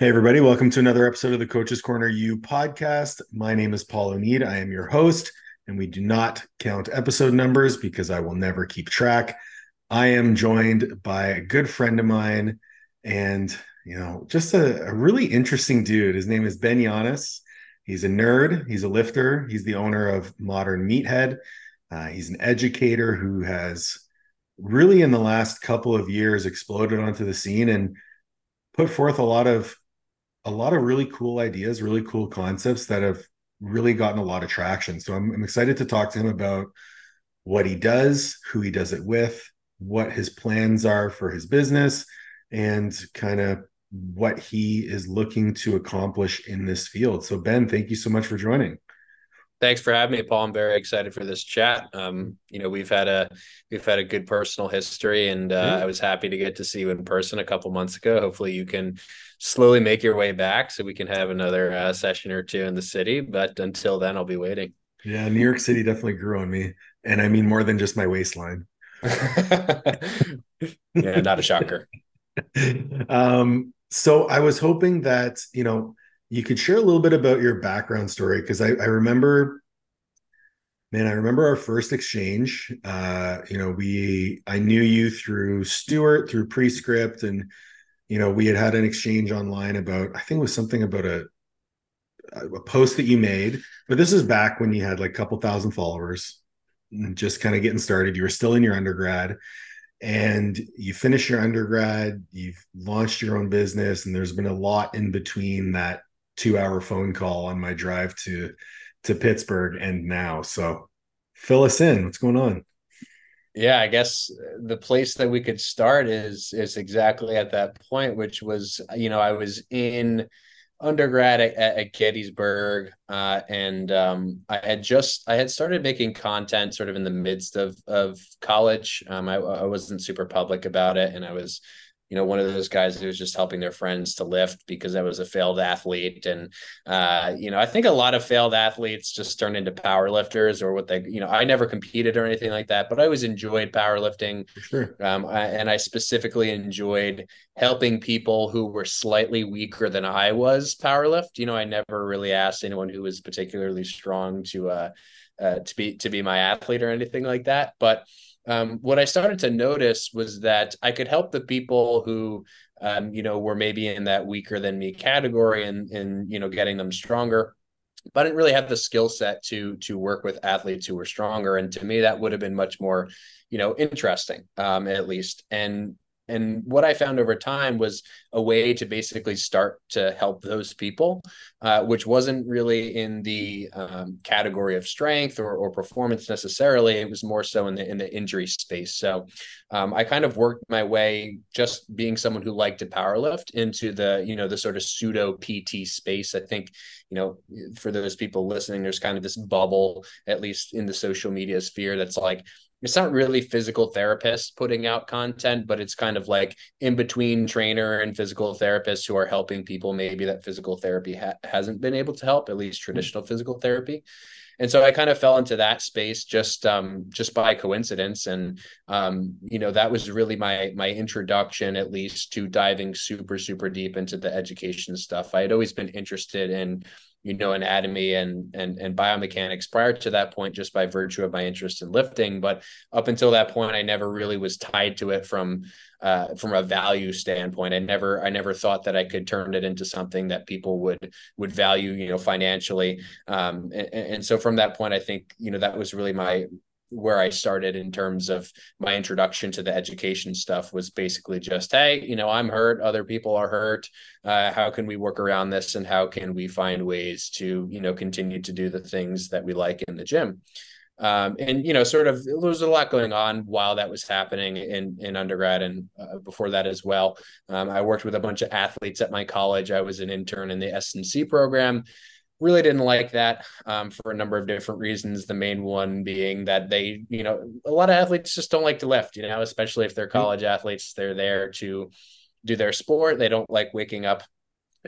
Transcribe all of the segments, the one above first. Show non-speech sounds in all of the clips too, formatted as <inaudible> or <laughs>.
Hey, everybody, welcome to another episode of the Coaches Corner U podcast. My name is Paul O'Neid. I am your host, and we do not count episode numbers because I will never keep track. I am joined by a good friend of mine and, you know, just a, a really interesting dude. His name is Ben Yanes. He's a nerd, he's a lifter, he's the owner of Modern Meathead. Uh, he's an educator who has really, in the last couple of years, exploded onto the scene and put forth a lot of a lot of really cool ideas, really cool concepts that have really gotten a lot of traction. So I'm, I'm excited to talk to him about what he does, who he does it with, what his plans are for his business, and kind of what he is looking to accomplish in this field. So, Ben, thank you so much for joining. Thanks for having me, Paul. I'm very excited for this chat. Um, you know, we've had a we've had a good personal history, and uh, yeah. I was happy to get to see you in person a couple months ago. Hopefully, you can slowly make your way back so we can have another uh, session or two in the city. But until then, I'll be waiting. Yeah, New York City definitely grew on me, and I mean more than just my waistline. <laughs> yeah, not a shocker. <laughs> um, so I was hoping that you know you could share a little bit about your background story because I, I remember man i remember our first exchange uh you know we i knew you through stuart through prescript and you know, we had had an exchange online about, I think it was something about a, a post that you made, but this is back when you had like a couple thousand followers just kind of getting started. You were still in your undergrad and you finish your undergrad, you've launched your own business, and there's been a lot in between that two hour phone call on my drive to to Pittsburgh and now. So fill us in. What's going on? yeah i guess the place that we could start is is exactly at that point which was you know i was in undergrad at, at gettysburg uh, and um, i had just i had started making content sort of in the midst of of college um, I, I wasn't super public about it and i was you know, one of those guys who was just helping their friends to lift because I was a failed athlete. And, uh, you know, I think a lot of failed athletes just turn into power lifters or what they, you know, I never competed or anything like that, but I always enjoyed powerlifting. Sure. Um, I, and I specifically enjoyed helping people who were slightly weaker than I was powerlift. You know, I never really asked anyone who was particularly strong to, uh, uh, to be to be my athlete or anything like that. But um, what I started to notice was that I could help the people who, um, you know, were maybe in that weaker than me category and, and, you know, getting them stronger. But I didn't really have the skill set to to work with athletes who were stronger, and to me that would have been much more, you know, interesting, um, at least. And and what I found over time was a way to basically start to help those people, uh, which wasn't really in the um, category of strength or, or, performance necessarily. It was more so in the in the injury space. So um, I kind of worked my way just being someone who liked to powerlift into the you know the sort of pseudo PT space. I think you know for those people listening, there's kind of this bubble, at least in the social media sphere, that's like it's not really physical therapists putting out content, but it's kind of like in between trainer and physical therapists who are helping people maybe that physical therapy ha- hasn't been able to help, at least traditional physical therapy. And so I kind of fell into that space just um, just by coincidence, and um, you know that was really my my introduction, at least, to diving super super deep into the education stuff. I had always been interested in you know anatomy and and and biomechanics prior to that point just by virtue of my interest in lifting. But up until that point i never really was tied to it from uh, from a value standpoint. I never i never thought that i could turn it into something that people would would value you know financially. Um, and, and so from that point i think you know that was really my where I started in terms of my introduction to the education stuff was basically just, hey, you know, I'm hurt, other people are hurt. Uh, how can we work around this, and how can we find ways to, you know, continue to do the things that we like in the gym? Um, and you know, sort of, there was a lot going on while that was happening in in undergrad and uh, before that as well. Um, I worked with a bunch of athletes at my college. I was an intern in the S&C program really didn't like that um, for a number of different reasons. The main one being that they, you know, a lot of athletes just don't like to lift, you know, especially if they're mm-hmm. college athletes. They're there to do their sport. They don't like waking up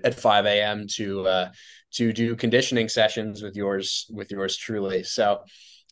at 5 a.m. to uh, to do conditioning sessions with yours with yours truly. So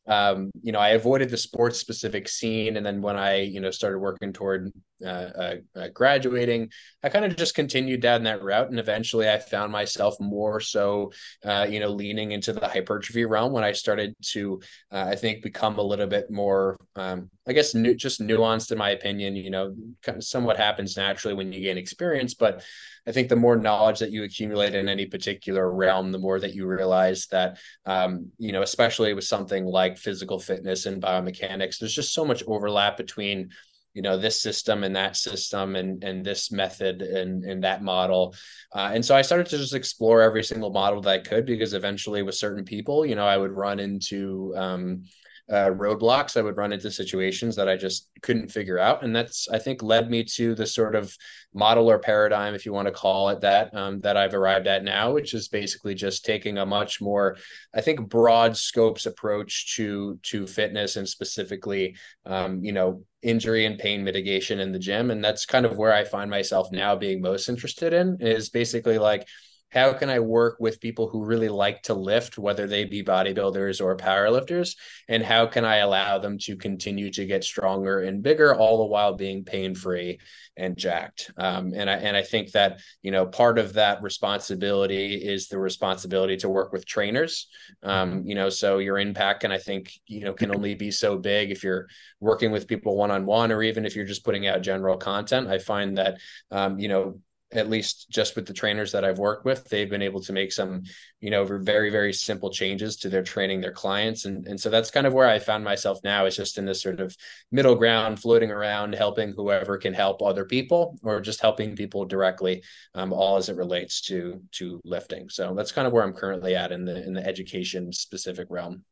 um, you know, I avoided the sports specific scene. And then when I, you know, started working toward uh, uh, graduating, I kind of just continued down that route, and eventually I found myself more so, uh, you know, leaning into the hypertrophy realm when I started to, uh, I think, become a little bit more, um, I guess, nu- just nuanced in my opinion. You know, kind of somewhat happens naturally when you gain experience, but I think the more knowledge that you accumulate in any particular realm, the more that you realize that, um, you know, especially with something like physical fitness and biomechanics, there's just so much overlap between you know this system and that system and and this method and and that model. Uh, and so i started to just explore every single model that i could because eventually with certain people you know i would run into um, uh, roadblocks i would run into situations that i just couldn't figure out. And that's i think led me to the sort of model or paradigm if you want to call it that um, that i've arrived at now which is basically just taking a much more i think broad scopes approach to to fitness and specifically um, you know injury and pain mitigation in the gym. And that's kind of where i find myself now being most interested in is basically like how can I work with people who really like to lift, whether they be bodybuilders or powerlifters, and how can I allow them to continue to get stronger and bigger, all the while being pain free and jacked. Um, and I and I think that you know part of that responsibility is the responsibility to work with trainers. Um, you know, so your impact can I think you know can only be so big if you're working with people one on one, or even if you're just putting out general content. I find that um, you know at least just with the trainers that I've worked with, they've been able to make some, you know, very, very simple changes to their training their clients. And, and so that's kind of where I found myself now is just in this sort of middle ground, floating around, helping whoever can help other people or just helping people directly, um, all as it relates to, to lifting. So that's kind of where I'm currently at in the, in the education specific realm.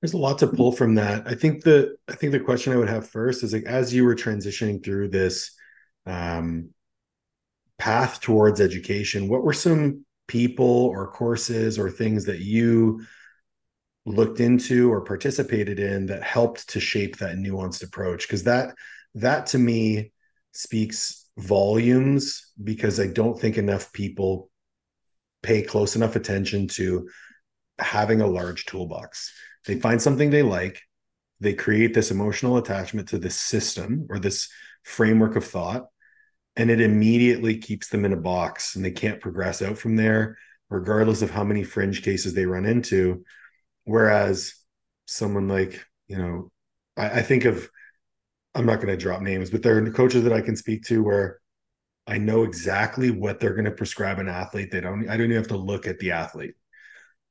There's a lot to pull from that. I think the, I think the question I would have first is like, as you were transitioning through this, um, path towards education, what were some people or courses or things that you looked into or participated in that helped to shape that nuanced approach? Because that that to me speaks volumes because I don't think enough people pay close enough attention to having a large toolbox. They find something they like, they create this emotional attachment to this system or this framework of thought and it immediately keeps them in a box and they can't progress out from there regardless of how many fringe cases they run into. Whereas someone like you know i, I think of i'm not going to drop names but there are coaches that i can speak to where i know exactly what they're going to prescribe an athlete. They don't i don't even have to look at the athlete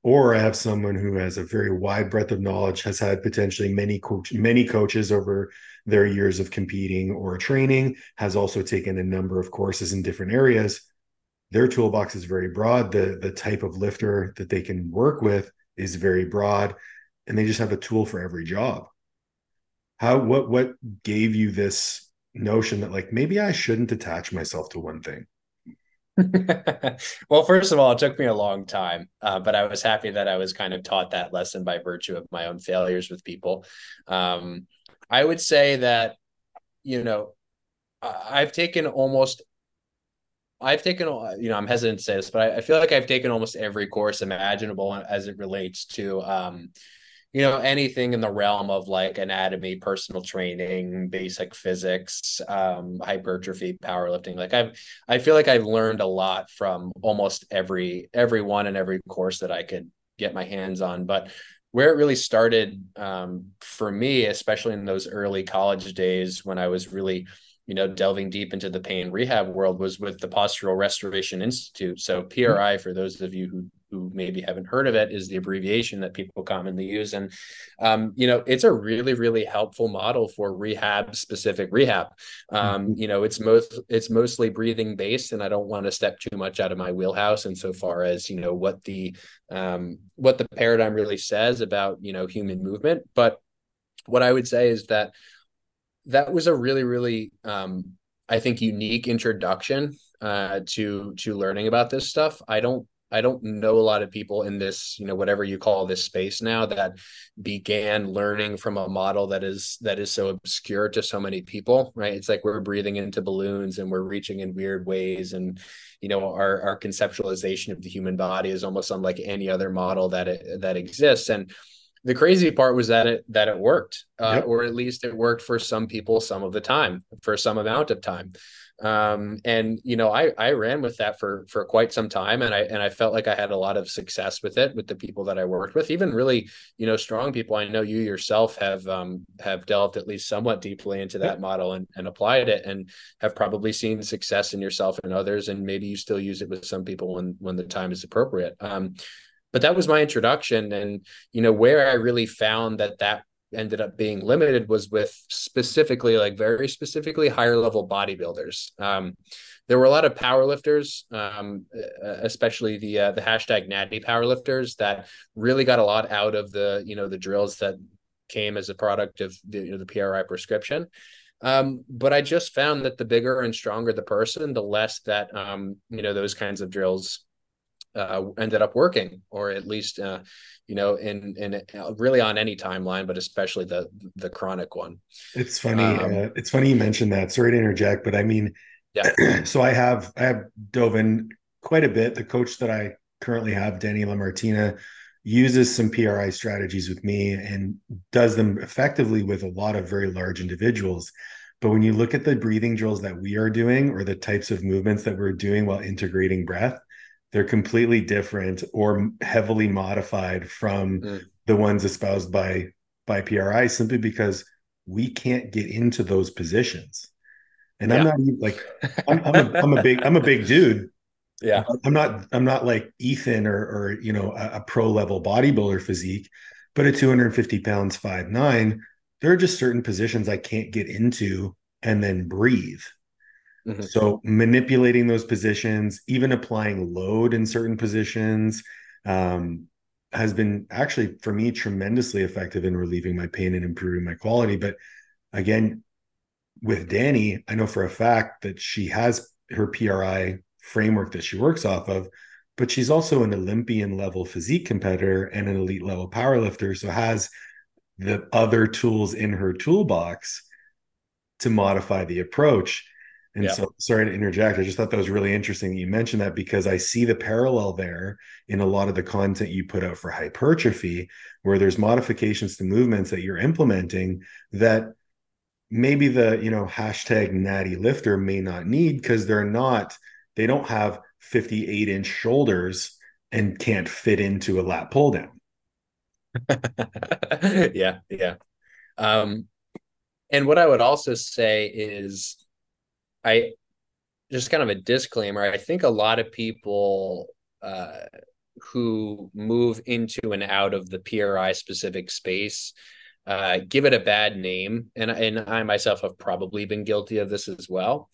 or I have someone who has a very wide breadth of knowledge, has had potentially many coach, many coaches over their years of competing or training, has also taken a number of courses in different areas. Their toolbox is very broad. The the type of lifter that they can work with is very broad, and they just have a tool for every job. How what what gave you this notion that like maybe I shouldn't attach myself to one thing? <laughs> well, first of all, it took me a long time, uh, but I was happy that I was kind of taught that lesson by virtue of my own failures with people. Um, I would say that, you know, I've taken almost, I've taken, you know, I'm hesitant to say this, but I, I feel like I've taken almost every course imaginable as it relates to, um, you know anything in the realm of like anatomy personal training basic physics um hypertrophy powerlifting like i've i feel like i've learned a lot from almost every every one and every course that i could get my hands on. But where it really started um, for me especially in those early college days when i was really you know delving deep into the pain rehab world was with the postural restoration institute. So pri for those of you who who maybe haven't heard of it is the abbreviation that people commonly use. And um, you know it's a really really helpful model for rehab specific rehab. Um, mm-hmm. you know it's most it's mostly breathing based and i don't want to step too much out of my wheelhouse insofar as you know what the um, what the paradigm really says about you know human movement. But what i would say is that that was a really really um, i think unique introduction uh, to to learning about this stuff. I don't I don't know a lot of people in this, you know, whatever you call this space now that began learning from a model that is that is so obscure to so many people, right? It's like we're breathing into balloons and we're reaching in weird ways and you know, our our conceptualization of the human body is almost unlike any other model that it, that exists and the crazy part was that it that it worked, uh, Yep. or at least it worked for some people some of the time, for some amount of time. Um, and you know, I I ran with that for for quite some time, and I and I felt like I had a lot of success with it with the people that I worked with, even really you know strong people. I know you yourself have um, have delved at least somewhat deeply into that model and, and applied it, and have probably seen success in yourself and others, and maybe you still use it with some people when when the time is appropriate. Um, but that was my introduction and you know where i really found that that ended up being limited was with specifically like very specifically higher level bodybuilders. Um, there were a lot of powerlifters um, especially the uh, the hashtag natty powerlifters that really got a lot out of the you know the drills that came as a product of the, you know, the pri prescription. Um, but i just found that the bigger and stronger the person the less that um, you know those kinds of drills uh, ended up working, or at least uh, you know in in uh, really on any timeline, but especially the the chronic one. It's funny. Um, uh, it's funny you mentioned that. Sorry to interject, but I mean, yeah. <clears throat> so I have I have dove in quite a bit. The coach that I currently have, Danny Lamartina, uses some PRI strategies with me and does them effectively with a lot of very large individuals. But when you look at the breathing drills that we are doing or the types of movements that we're doing while integrating breath, they're completely different or heavily modified from mm. the ones espoused by by PRI simply because we can't get into those positions. And yeah. I'm not like I'm, I'm, a, I'm a big I'm a big dude. <laughs> Yeah, I'm not I'm not like Ethan or or you know a, a pro level bodybuilder physique, but at 250 pounds, five nine, there are just certain positions I can't get into and then breathe. Mm-hmm. So manipulating those positions, even applying load in certain positions, um, has been actually for me tremendously effective in relieving my pain and improving my quality. But again, with Danny, I know for a fact that she has her PRI framework that she works off of, but she's also an Olympian level physique competitor and an elite level powerlifter. So has the other tools in her toolbox to modify the approach. And yeah. so, sorry to interject. I just thought that was really interesting that you mentioned that because I see the parallel there in a lot of the content you put out for hypertrophy, where there's modifications to movements that you're implementing that maybe the you know hashtag natty lifter may not need because they're not they don't have 58 inch shoulders and can't fit into a lat pull down. <laughs> yeah, yeah. Um, and what I would also say is I just kind of a disclaimer. I think a lot of people uh, who move into and out of the PRI specific space uh, give it a bad name, and and I myself have probably been guilty of this as well.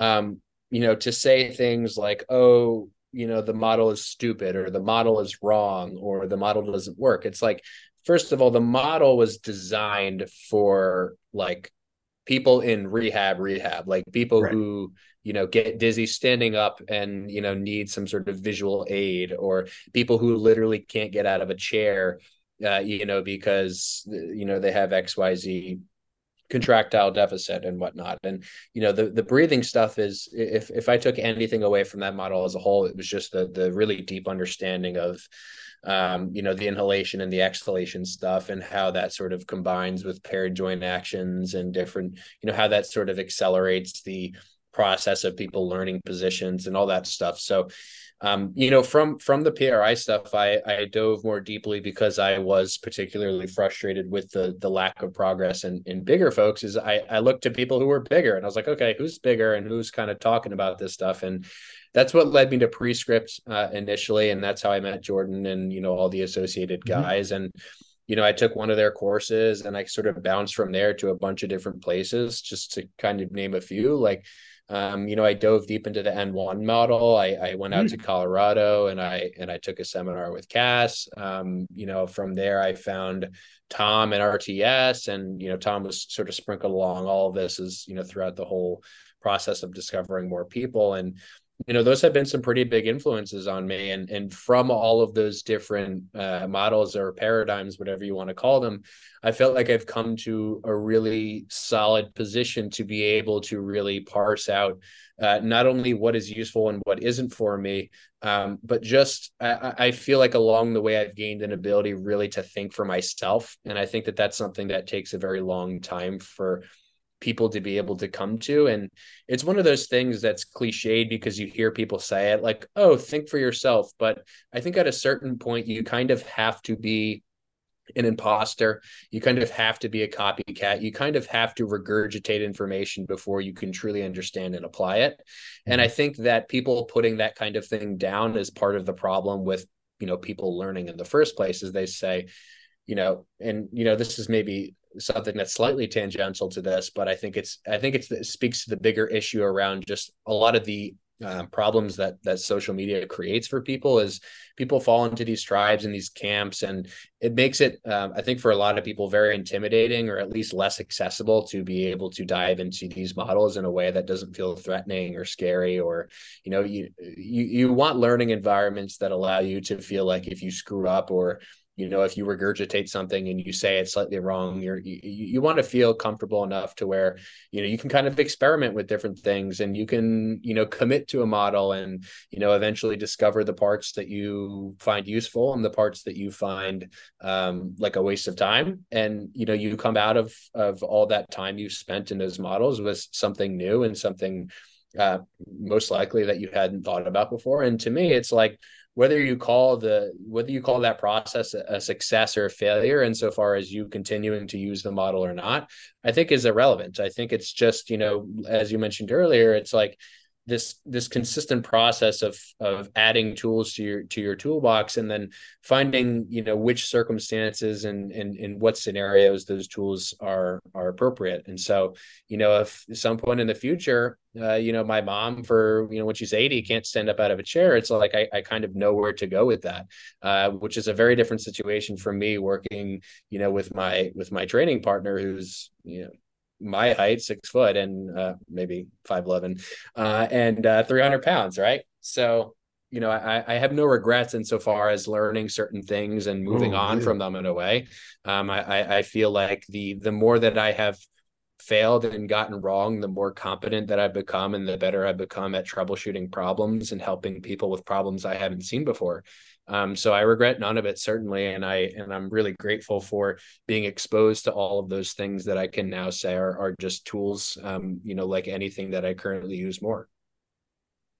Um, you know, to say things like, "Oh, you know, the model is stupid," or "the model is wrong," or "the model doesn't work." It's like, first of all, the model was designed for like people in rehab rehab like people right. who you know get dizzy standing up and you know need some sort of visual aid or people who literally can't get out of a chair uh, you know because you know they have xyz contractile deficit and whatnot and you know the the breathing stuff is if if i took anything away from that model as a whole it was just the the really deep understanding of um, you know, the inhalation and the exhalation stuff and how that sort of combines with paired joint actions and different, you know, how that sort of accelerates the process of people learning positions and all that stuff. So, um, you know, from from the PRI stuff, I I dove more deeply because I was particularly frustrated with the the lack of progress in in bigger folks. Is I I looked to people who were bigger and I was like, okay, who's bigger and who's kind of talking about this stuff and that's what led me to prescript uh, initially and that's how i met jordan and you know all the associated mm-hmm. guys mm-hmm. and you know i took one of their courses and i sort of bounced from there to a bunch of different places just to kind of name a few like um, you know i dove deep into the n1 model. I, I went out mm-hmm. to colorado and i and i took a seminar with cass. Um, you know from there i found tom and rts and you know tom was sort of sprinkled along all of this as you know throughout the whole process of discovering more people. And you know those have been some pretty big influences on me and and from all of those different uh, models or paradigms whatever you want to call them i felt like i've come to a really solid position to be able to really parse out uh, not only what is useful and what isn't for me, um, but just I, I, feel like along the way I've gained an ability really to think for myself, and I think that that's something that takes a very long time for people to be able to come to and it's one of those things that's cliched because you hear people say it like oh think for yourself but i think at a certain point you kind of have to be an imposter. You kind of have to be a copycat. You kind of have to regurgitate information before you can truly understand and apply it. And I mm-hmm. think that people putting that kind of thing down is part of the problem with, you know, people learning in the first place is they say, you know, and you know, this is maybe something that's slightly tangential to this, but I think it's I think it's it speaks to the bigger issue around just a lot of the um, problems that that social media creates for people is people fall into these tribes and these camps and it makes it um, i think for a lot of people very intimidating or at least less accessible to be able to dive into these models in a way that doesn't feel threatening or scary or you know you you, you want learning environments that allow you to feel like if you screw up or you know if you regurgitate something and you say it's slightly wrong you're you, you want to feel comfortable enough to where you know you can kind of experiment with different things and you can you know commit to a model and you know eventually discover the parts that you find useful and the parts that you find um, like a waste of time. And you know you come out of of all that time you spent in those models with something new and something uh, most likely that you hadn't thought about before. And to me it's like whether you call the whether you call that process a success or a failure insofar as you continuing to use the model or not i think is irrelevant. I think it's just you know as you mentioned earlier it's like this this consistent process of of adding tools to your to your toolbox and then finding you know which circumstances and and in what scenarios those tools are are appropriate. And so you know if some point in the future uh, you know my mom for you know when she's 80 can't stand up out of a chair it's like I, I kind of know where to go with that uh, which is a very different situation for me working you know with my with my training partner who's you know my height, six foot, and uh, maybe five eleven, uh, and uh, three hundred pounds. Right. So you know, I, I have no regrets insofar as learning certain things and moving oh, on yeah. from them in a way. Um, I, I feel like the the more that I have failed and gotten wrong, the more competent that I've become and the better I've become at troubleshooting problems and helping people with problems I haven't seen before. Um, so I regret none of it certainly, and I and I'm really grateful for being exposed to all of those things that I can now say are, are just tools, um, you know, like anything that I currently use more.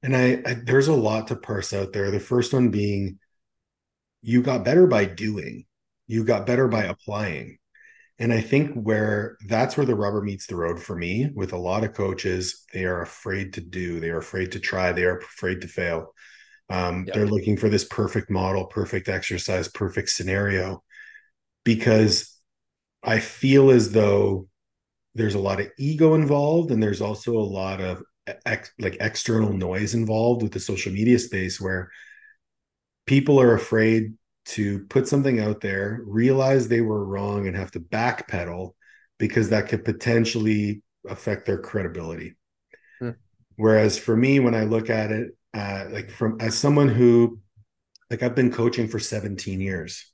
And I, I there's a lot to parse out there. The first one being, you got better by doing, you got better by applying. And I think where that's where the rubber meets the road for me with a lot of coaches, they are afraid to do, they are afraid to try, they are afraid to fail. Um, yep. They're looking for this perfect model, perfect exercise, perfect scenario, because I feel as though there's a lot of ego involved, and there's also a lot of ex- like external noise involved with the social media space where people are afraid to put something out there, realize they were wrong, and have to backpedal because that could potentially affect their credibility. Hmm. Whereas for me, when I look at it, uh, like from as someone who like I've been coaching for 17 years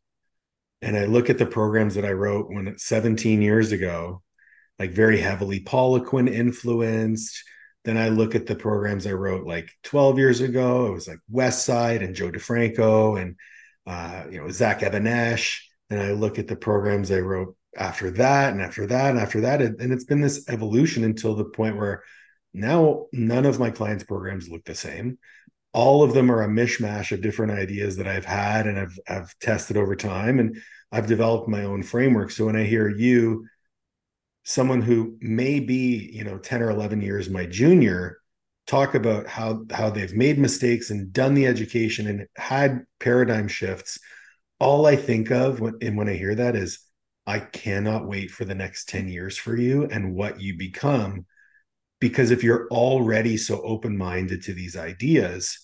and I look at the programs that I wrote when 17 years ago, like very heavily Poliquin influenced. Then I look at the programs I wrote like 12 years ago. It was like West Side and Joe DeFranco and uh, you know Zach Even-Esh. And I look at the programs I wrote after that and after that and after that. And it's been this evolution until the point where now, none of my clients' programs look the same. All of them are a mishmash of different ideas that I've had and I've, I've tested over time. And I've developed my own framework. So when I hear you, someone who may be, you know, 10 or 11 years my junior, talk about how how they've made mistakes and done the education and had paradigm shifts all i think of when and when i hear that is i cannot wait for the next 10 years for you and what you become because if you're already so open-minded to these ideas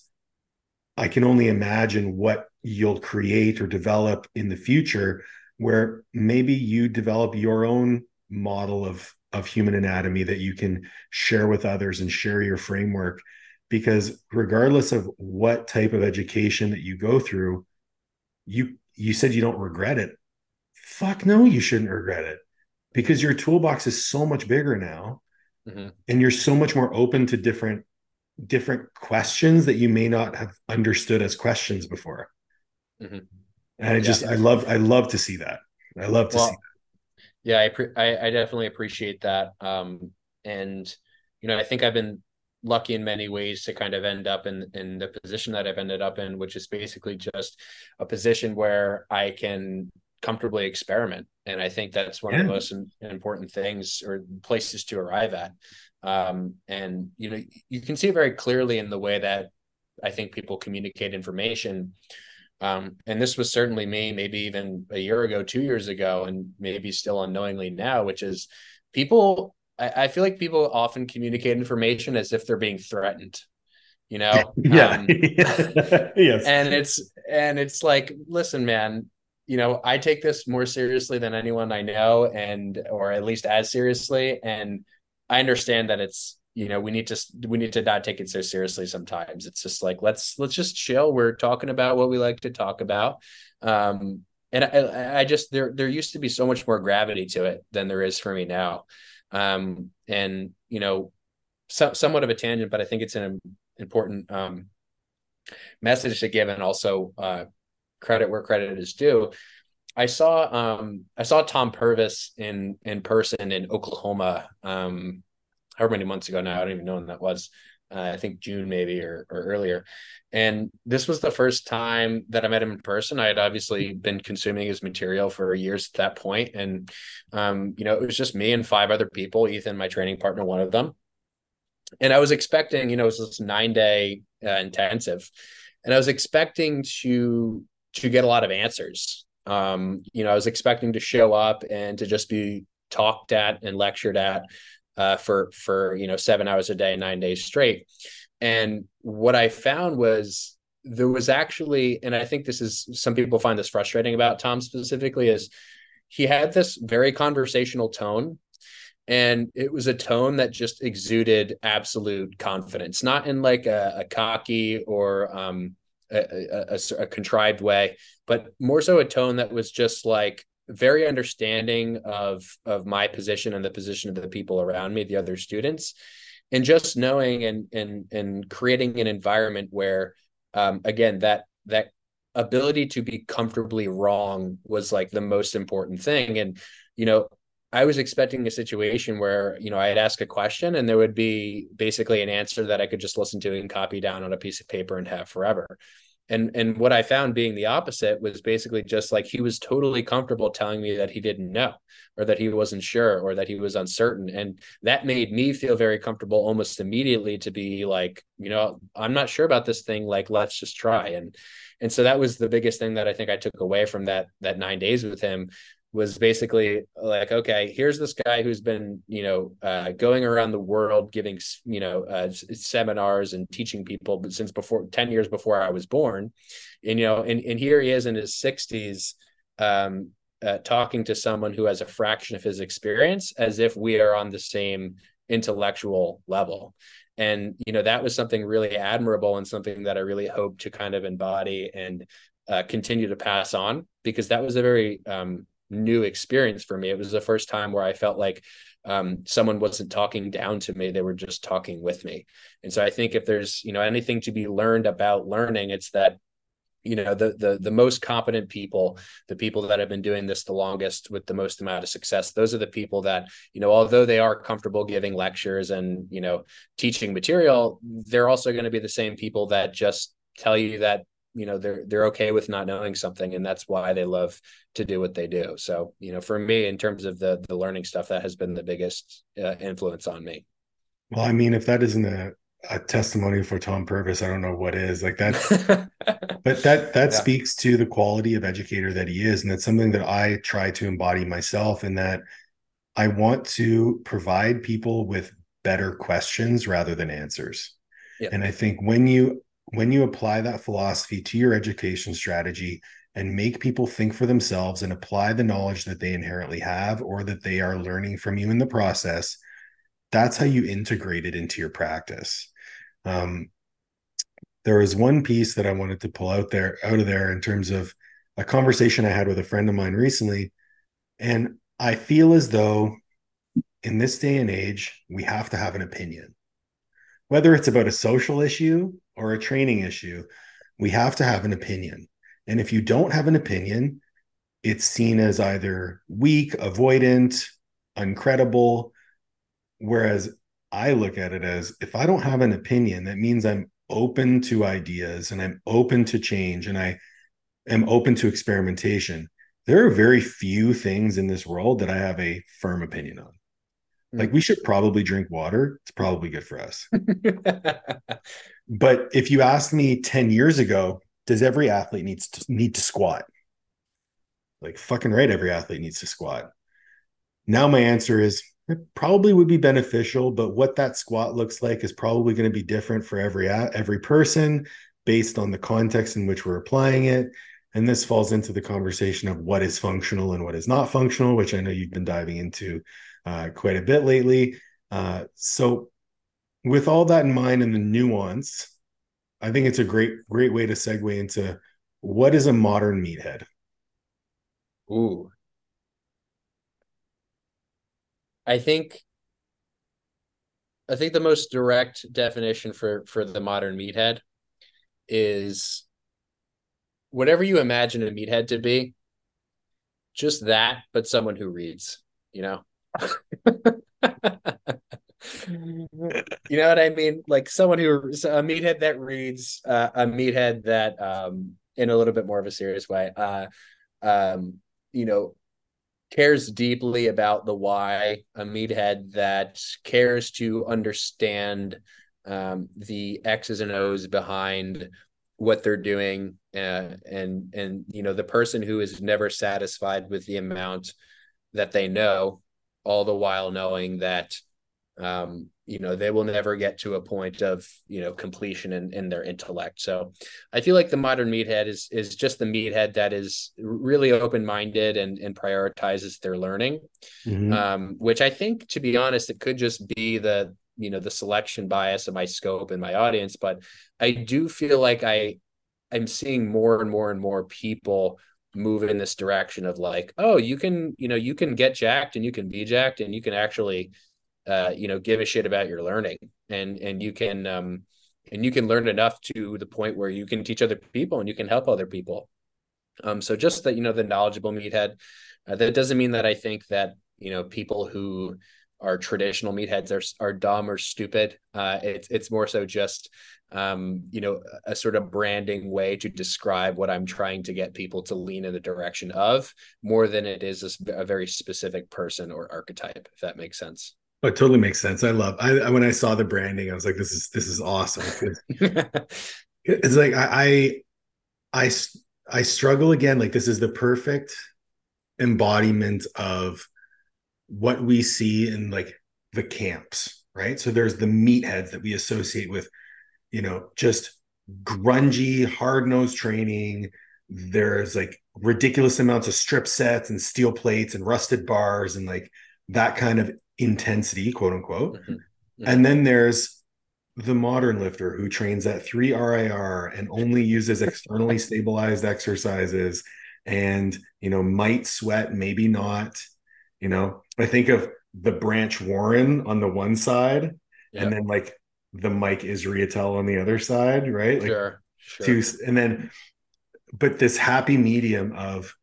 i can only imagine what you'll create or develop in the future where maybe you develop your own model of of human anatomy that you can share with others and share your framework. Because regardless of what type of education that you go through you you said you don't regret it. Fuck no you shouldn't regret it. Because your toolbox is so much bigger now mm-hmm. and you're so much more open to different different questions that you may not have understood as questions before. Mm-hmm. And I just, yeah. I love, I love to see that. I love to well, see that. Yeah, I, pre- I, I definitely appreciate that. Um, and you know, I think I've been lucky in many ways to kind of end up in in the position that I've ended up in, which is basically just a position where I can comfortably experiment. And I think that's one yeah. of the most important things or places to arrive at. Um, and you know, you can see very clearly in the way that I think people communicate information. Um, and this was certainly me, maybe even a year ago, two years ago, and maybe still unknowingly now, which is people. I, I feel like people often communicate information as if they're being threatened you know <laughs> yeah um, <laughs> yes and it's and it's like listen man you know i take this more seriously than anyone i know and or at least as seriously and i understand that it's you know we need to we need to not take it so seriously sometimes. It's just like let's let's just chill. We're talking about what we like to talk about. Um and i i just there there used to be so much more gravity to it than there is for me now. Um and you know so, somewhat of a tangent but i think it's an important um message to give and also uh credit where credit is due I saw um I saw Tom Purvis in in person in Oklahoma um however many months ago now. I don't even know when that was. Uh, I think June maybe or, or earlier. And this was the first time that I met him in person. I had obviously been consuming his material for years at that. And, um, you know, it was just me and five other people, Ethan, my training partner, one of them. And I was expecting, you know, it was this nine day uh, intensive. And I was expecting to to get a lot of answers. Um, you know, I was expecting to show up and to just be talked at and lectured at uh, for for you know seven hours a day, nine days straight. And what I found was there was actually, and I think this is some people find this frustrating about Tom specifically, is he had this very conversational tone and it was a tone that just exuded absolute confidence not in like a, a cocky or um, a, a, a, contrived way but more so a tone that was just like very understanding of of my position and the position of the people around me the other students and just knowing and and and creating an environment where um, again that that ability to be comfortably wrong was like the most important thing. And you know I was expecting a situation where, you know, I'd ask a question and there would be basically an answer that I could just listen to and copy down on a piece of paper and have forever. And and what i found being the opposite was basically just like he was totally comfortable telling me that he didn't know or that he wasn't sure or that he was uncertain. And that made me feel very comfortable almost immediately to be like you know i'm not sure about this thing. Like let's just try. And and so that was the biggest thing that i think i took away from that that 9 days with him was basically like, okay, here's this guy who's been, you know, uh, going around the world giving, you know, uh, seminars and teaching people but since before 10 years before I was born. And, you know, and, and here he is in his 60s, um, uh, talking to someone who has a fraction of his experience as if we are on the same intellectual level. And, you know, that was something really admirable and something that I really hope to kind of embody and uh, continue to pass on because that was a very um, new experience for me. It was the first time where I felt like um, someone wasn't talking down to me; they were just talking with me. And so I think if there's you know anything to be learned about learning, it's that you know the the the most competent people the people that have been doing this the longest with the most amount of success those are the people that you know although they are comfortable giving lectures and you know teaching material they're also going to be the same people that just tell you that you know they're they're okay with not knowing something and that's why they love to do what they do so you know for me in terms of the the learning stuff that has been the biggest uh, influence on me well i mean if that isn't a, a testimony for tom purvis i don't know what is like that <laughs> but that that yeah. speaks to the quality of educator that he is and that's something that i try to embody myself in that i want to provide people with better questions rather than answers yeah. and i think when you when you apply that philosophy to your education strategy and make people think for themselves and apply the knowledge that they inherently have or that they are learning from you in the process, that's how you integrate it into your practice. Um, there was one piece that I wanted to pull out there out of there in terms of a conversation I had with a friend of mine recently. And I feel as though in this day and age, we have to have an opinion whether it's about a social issue or a training issue, we have to have an opinion. And if you don't have an opinion, it's seen as either weak, avoidant, uncredible. Whereas I look at it as if I don't have an opinion, that means I'm open to ideas and I'm open to change and I am open to experimentation. There are very few things in this world that I have a firm opinion on. Like we should probably drink water. It's probably good for us. <laughs> but if you asked me 10 years ago, does every athlete needs to need to squat? Like fucking right, every athlete needs to squat. Now my answer is it probably would be beneficial, but what that squat looks like is probably going to be different for every every person based on the context in which we're applying it. And this falls into the conversation of what is functional and what is not functional, which I know you've been diving into uh, quite a bit lately. Uh, so, with all that in mind and the nuance, I think it's a great, great way to segue into what is a modern meathead. Ooh, I think I think the most direct definition for for the modern meathead is whatever you imagine a meathead to be, just that, but someone who reads, you know. <laughs> you know what I mean? Like someone who a meathead that reads, uh, a meathead that, um, in a little bit more of a serious way, uh, um, you know, cares deeply about the why. A meathead that cares to understand um, the X's and O's behind what they're doing, uh, and and you know, the person who is never satisfied with the amount that they know all the while knowing that um, you know they will never get to a point of you know completion in, in their intellect so i feel like the modern meathead is is just the meathead that is really open-minded and and prioritizes their learning mm-hmm. um, which i think to be honest it could just be the you know the selection bias of my scope and my audience but i do feel like i i'm seeing more and more and more people move in this direction of like oh you can you know you can get jacked and you can be jacked and you can actually uh you know give a shit about your learning and and you can um and you can learn enough to the point where you can teach other people and you can help other people. Um so just that you know the knowledgeable meathead uh, that doesn't mean that i think that you know people who are traditional meatheads are are dumb or stupid. Uh, it's it's more so just um, you know a sort of branding way to describe what I'm trying to get people to lean in the direction of more than it is a, a very specific person or archetype. If that makes sense. Oh, it totally makes sense. I love. I when I saw the branding, I was like, "This is this is awesome." <laughs> it's like I, I I I struggle again. Like this is the perfect embodiment of what we see in like the camps, right? So there's the meatheads that we associate with, you know, just grungy, hard nosed training. There's like ridiculous amounts of strip sets and steel plates and rusted bars and like that kind of intensity, quote unquote. Mm-hmm. Mm-hmm. And then there's the modern lifter who trains at 3 RIR and only uses externally stabilized exercises and, you know, might sweat, maybe not you know, I think of the Branch Warren on the one side, yep. and then like the Mike Israetel on the other side, right? Like sure, sure. Two, and then, but this happy medium of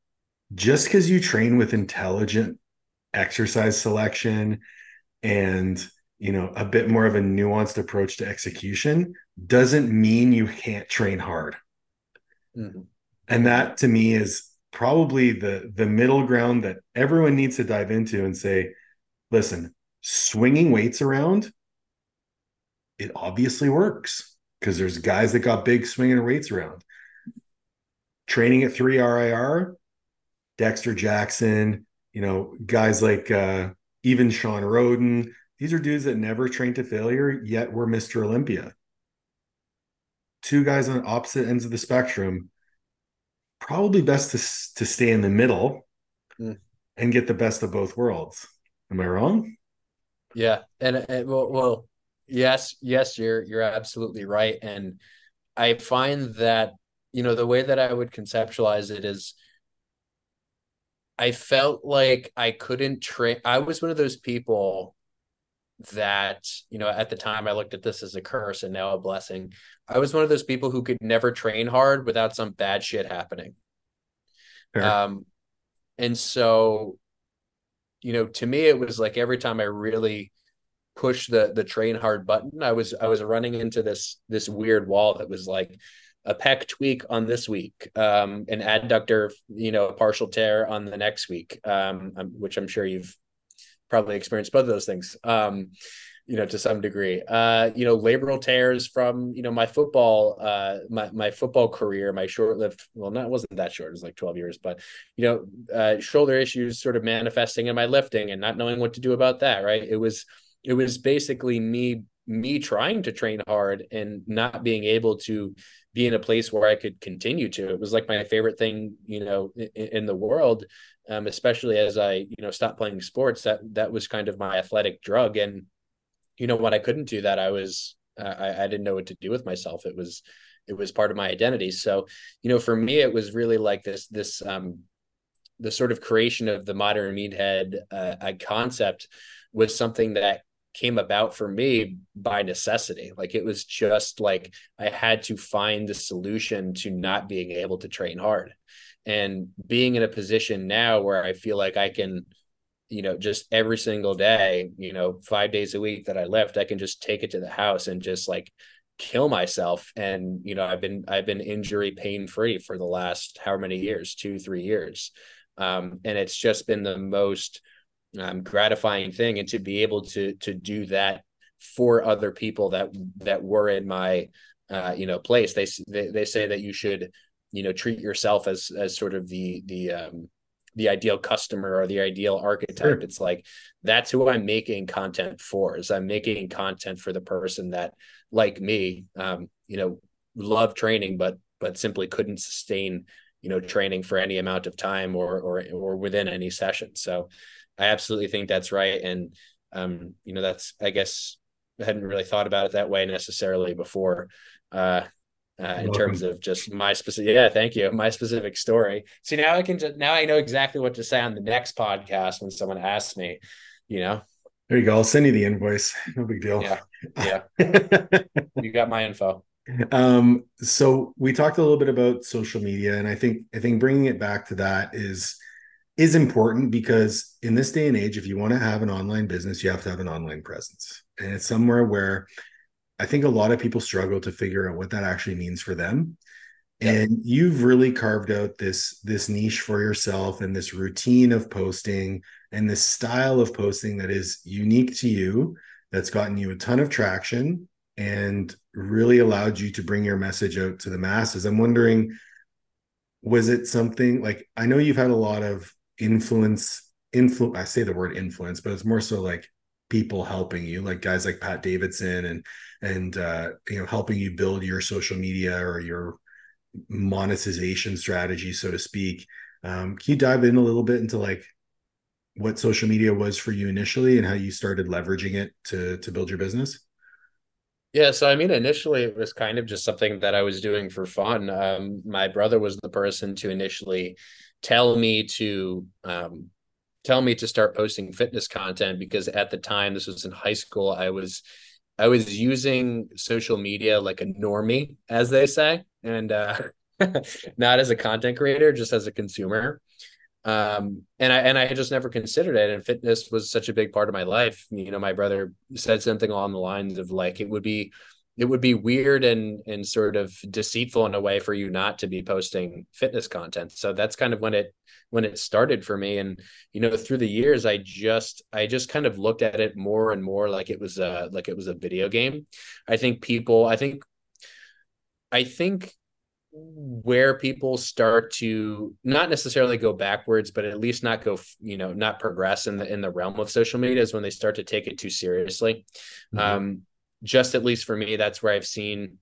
just because you train with intelligent exercise selection and you know a bit more of a nuanced approach to execution doesn't mean you can't train hard mm-hmm. and that to me is probably the the middle ground that everyone needs to dive into and say listen swinging weights around it obviously works because there's guys that got big swinging weights around training at 3 RIR Dexter Jackson you know guys like uh even Shawn Rhoden. these are dudes that never trained to failure yet were Mr. Olympia two guys on opposite ends of the spectrum probably best to to stay in the middle mm. and get the best of both worlds. Am I wrong? Yeah, and, and well, well, yes, yes, you're you're absolutely right, and I find that you know the way that I would conceptualize it is. I felt like I couldn't train. I was one of those people that you know at the time i looked at this as a curse and now a blessing i was one of those people who could never train hard without some bad shit happening Fair. um and so you know to me it was like every time i really pushed the the train hard button i was i was running into this this weird wall that was like a pec tweak on this week um an adductor you know a partial tear on the next week um which i'm sure you've probably experienced both of those things. Um, you know, to some degree. Uh, you know, labral tears from you know my football, uh, my my football career, my short-lived. Well, not wasn't that short. It was like twelve years, but you know, uh, shoulder issues sort of manifesting in my lifting and not knowing what to do about that. Right. It was it was basically me me trying to train hard and not being able to be in a place where I could continue to. It was like my favorite thing, you know, in, in the world um, especially as I, you know, stopped playing sports. That that was kind of my athletic drug. And you know, when I couldn't do that, I was I, I didn't know what to do with myself. It was it was part of my identity. So, you know, for me, it was really like this this um, the sort of creation of the modern meathead uh, concept was something that came about for me by necessity. Like it was just like I had to find the solution to not being able to train hard and being in a position now where I feel like I can, you know, just every single day, you know, five days a week that I left, I can just take it to the house and just like kill myself. And, you know, I've been, I've been injury pain free for the last however many years, two, three years. Um, and it's just been the most um, gratifying thing. And to be able to, to do that for other people that, that were in my, uh, you know, place, they, they, they say that you should, you know treat yourself as as sort of the the um the ideal customer or the ideal archetype. Sure. it's like that's who i'm making content for is i'm making content for the person that like me um you know love training but but simply couldn't sustain you know training for any amount of time or or or within any session. So i absolutely think that's right. And um you know that's i guess i hadn't really thought about it that way necessarily before. Uh uh, in terms of just my specific yeah thank you. My specific story. See now i can just now i know exactly what to say on the next podcast when someone asks me you know? There you go. I'll send you the invoice. <laughs> No big deal. Yeah. Yeah. <laughs> You got my info. Um so we talked a little bit about social media and i think i think bringing it back to that is is important because in this day and age if you want to have an online business you have to have an online presence. And it's somewhere where I think a lot of people struggle to figure out what that actually means for them. Yep. And you've really carved out this this niche for yourself and this routine of posting and this style of posting that is unique to you that's gotten you a ton of traction and really allowed you to bring your message out to the masses. I'm wondering was it something like I know you've had a lot of influence influence I say the word influence but it's more so like people helping you like guys like Pat Davidson and and uh, you know helping you build your social media or your monetization strategy so to speak um, can you dive in a little bit into like what social media was for you initially and how you started leveraging it to to build your business yeah, so I mean, initially it was kind of just something that I was doing for fun. Um, my brother was the person to initially tell me to um, tell me to start posting fitness content because at the time, this was in high school, I was I was using social media like a normie, as they say, and uh, <laughs> not as a content creator, just as a consumer. Um, and I and I had just never considered it. And fitness was such a big part of my life. You know, my brother said something along the lines of like it would be it would be weird and and sort of deceitful in a way for you not to be posting fitness content. So that's kind of when it when it started for me and you know through the years i just i just kind of looked at it more and more like it was a like it was a video game i think people i think i think where people start to not necessarily go backwards but at least not go you know not progress in the in the realm of social media is when they start to take it too seriously mm-hmm. um just at least for me that's where i've seen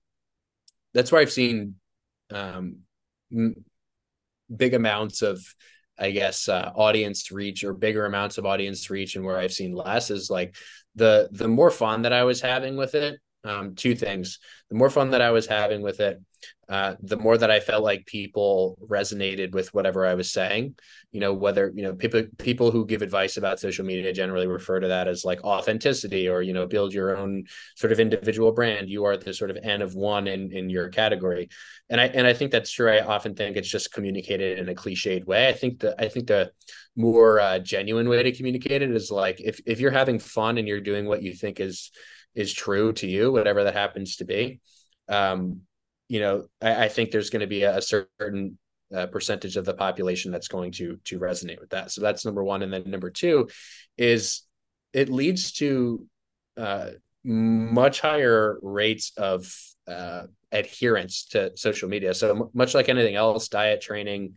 that's where i've seen um big amounts of I guess uh, audience reach or bigger amounts of audience reach and where I've seen less is like the the more fun that I was having with it um, two things. The more fun that I was having with it, uh, the more that I felt like people resonated with whatever I was saying. You know, whether you know people people who give advice about social media generally refer to that as like authenticity, or you know, build your own sort of individual brand. You are the sort of N of one in in your category, and I and I think that's true. I often think it's just communicated in a cliched way. I think the I think the more uh, genuine way to communicate it is like if if you're having fun and you're doing what you think is is true to you, whatever that happens to be. Um, you know, I, I think there's going to be a, a certain uh, percentage of the population that's going to to resonate with that. So that's number one, and then number two is it leads to uh, much higher rates of uh, adherence to social media. So much like anything else, diet training,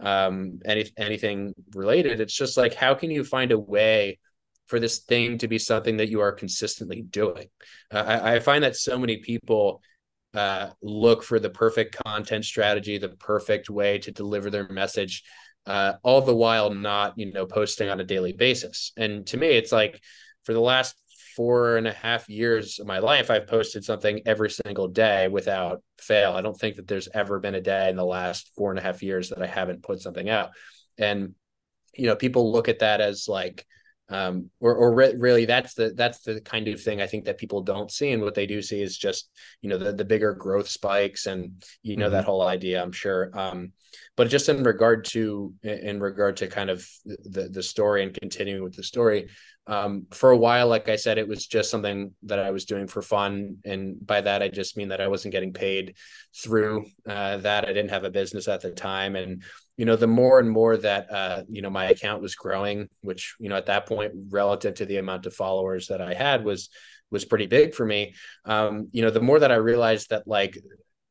um, any anything related, it's just like how can you find a way for this thing to be something that you are consistently doing. Uh, I, I, find that so many people uh, look for the perfect content strategy, the perfect way to deliver their message, uh, all the while not, you know, posting on a daily basis. And to me, it's like for the last four and a half years of my life, I've posted something every single day without fail. I don't think that there's ever been a day in the last four and a half years that I haven't put something out. And you know, people look at that as like um, or or re- really that's the that's the kind of thing I think that people don't see, and what they do see is just you know the the bigger growth spikes and you know mm-hmm. that whole idea. I'm sure, um, but just in regard to in regard to kind of the the story and continuing with the story, um, for a while, like I said, it was just something that I was doing for fun, and by that I just mean that I wasn't getting paid through uh, that. I didn't have a business at the time, and you know the more and more that uh, you know my account was growing which you know at that point relative to the amount of followers that i had was was pretty big for me. Um, you know the more that i realized that like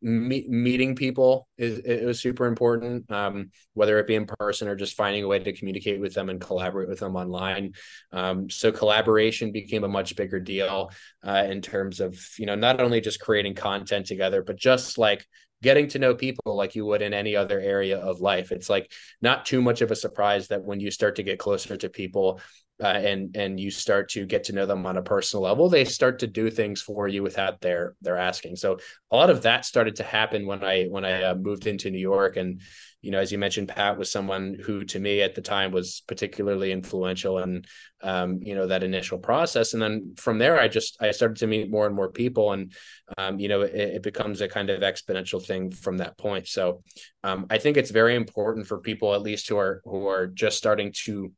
me- meeting people is it was super important um, whether it be in person or just finding a way to communicate with them and collaborate with them online. Um, so collaboration became a much bigger deal uh, in terms of you know not only just creating content together but just like getting to know people like you would in any other area of life. It's like not too much of a surprise that when you start to get closer to people uh, and and you start to get to know them on a personal level, they start to do things for you without their their asking. So a lot of that started to happen when I when I uh, moved into New York, and you know, as you mentioned, Pat was someone who to me at the time was particularly influential in um, you know that initial process, and then from there, I just I started to meet more and more people, and um, you know, it, it, becomes a kind of exponential thing from that point. So um, I think it's very important for people, at least who are who are just starting to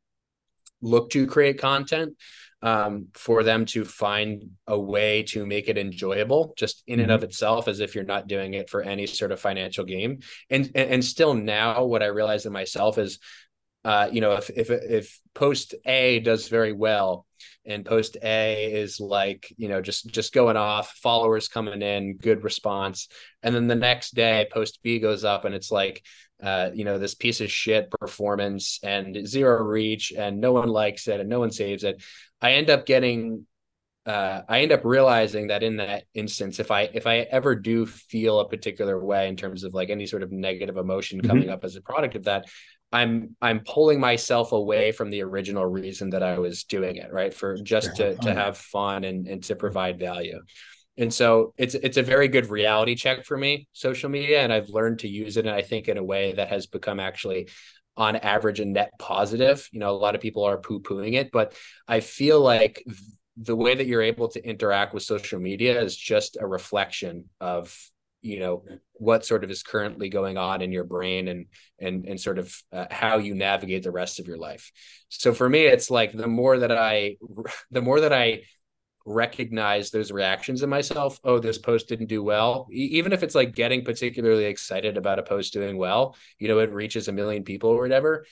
look to create content um, for them to find a way to make it enjoyable just in mm-hmm. and of itself as if you're not doing it for any sort of financial gain and and, and still now what i realize in myself is uh, you know if if if post a does very well and post a is like you know just just going off followers coming in good response and then the next day post b goes up and it's like uh, you know, this piece of shit performance and zero reach and no one likes it and no one saves it. I end up getting uh, I end up realizing that in that instance, if I if I ever do feel a particular way in terms of like any sort of negative emotion mm-hmm. coming mm-hmm. up as a product of that, I'm I'm pulling myself away from the original reason that I was doing it, right? For just to to have fun and and to provide value and so it's it's a very good reality check for me social media and i've learned to use it and i think in a way that has become actually on average a net positive. You know a lot of people are poo-pooing it but i feel like the way that you're able to interact with social media is just a reflection of you know what sort of is currently going on in your brain and and and sort of uh, how you navigate the rest of your life. So for me it's like the more that i <laughs> the more that i recognize those reactions in myself. Oh this post didn't do well. E- even if it's like getting particularly excited about a post doing well you know it reaches a million people or whatever.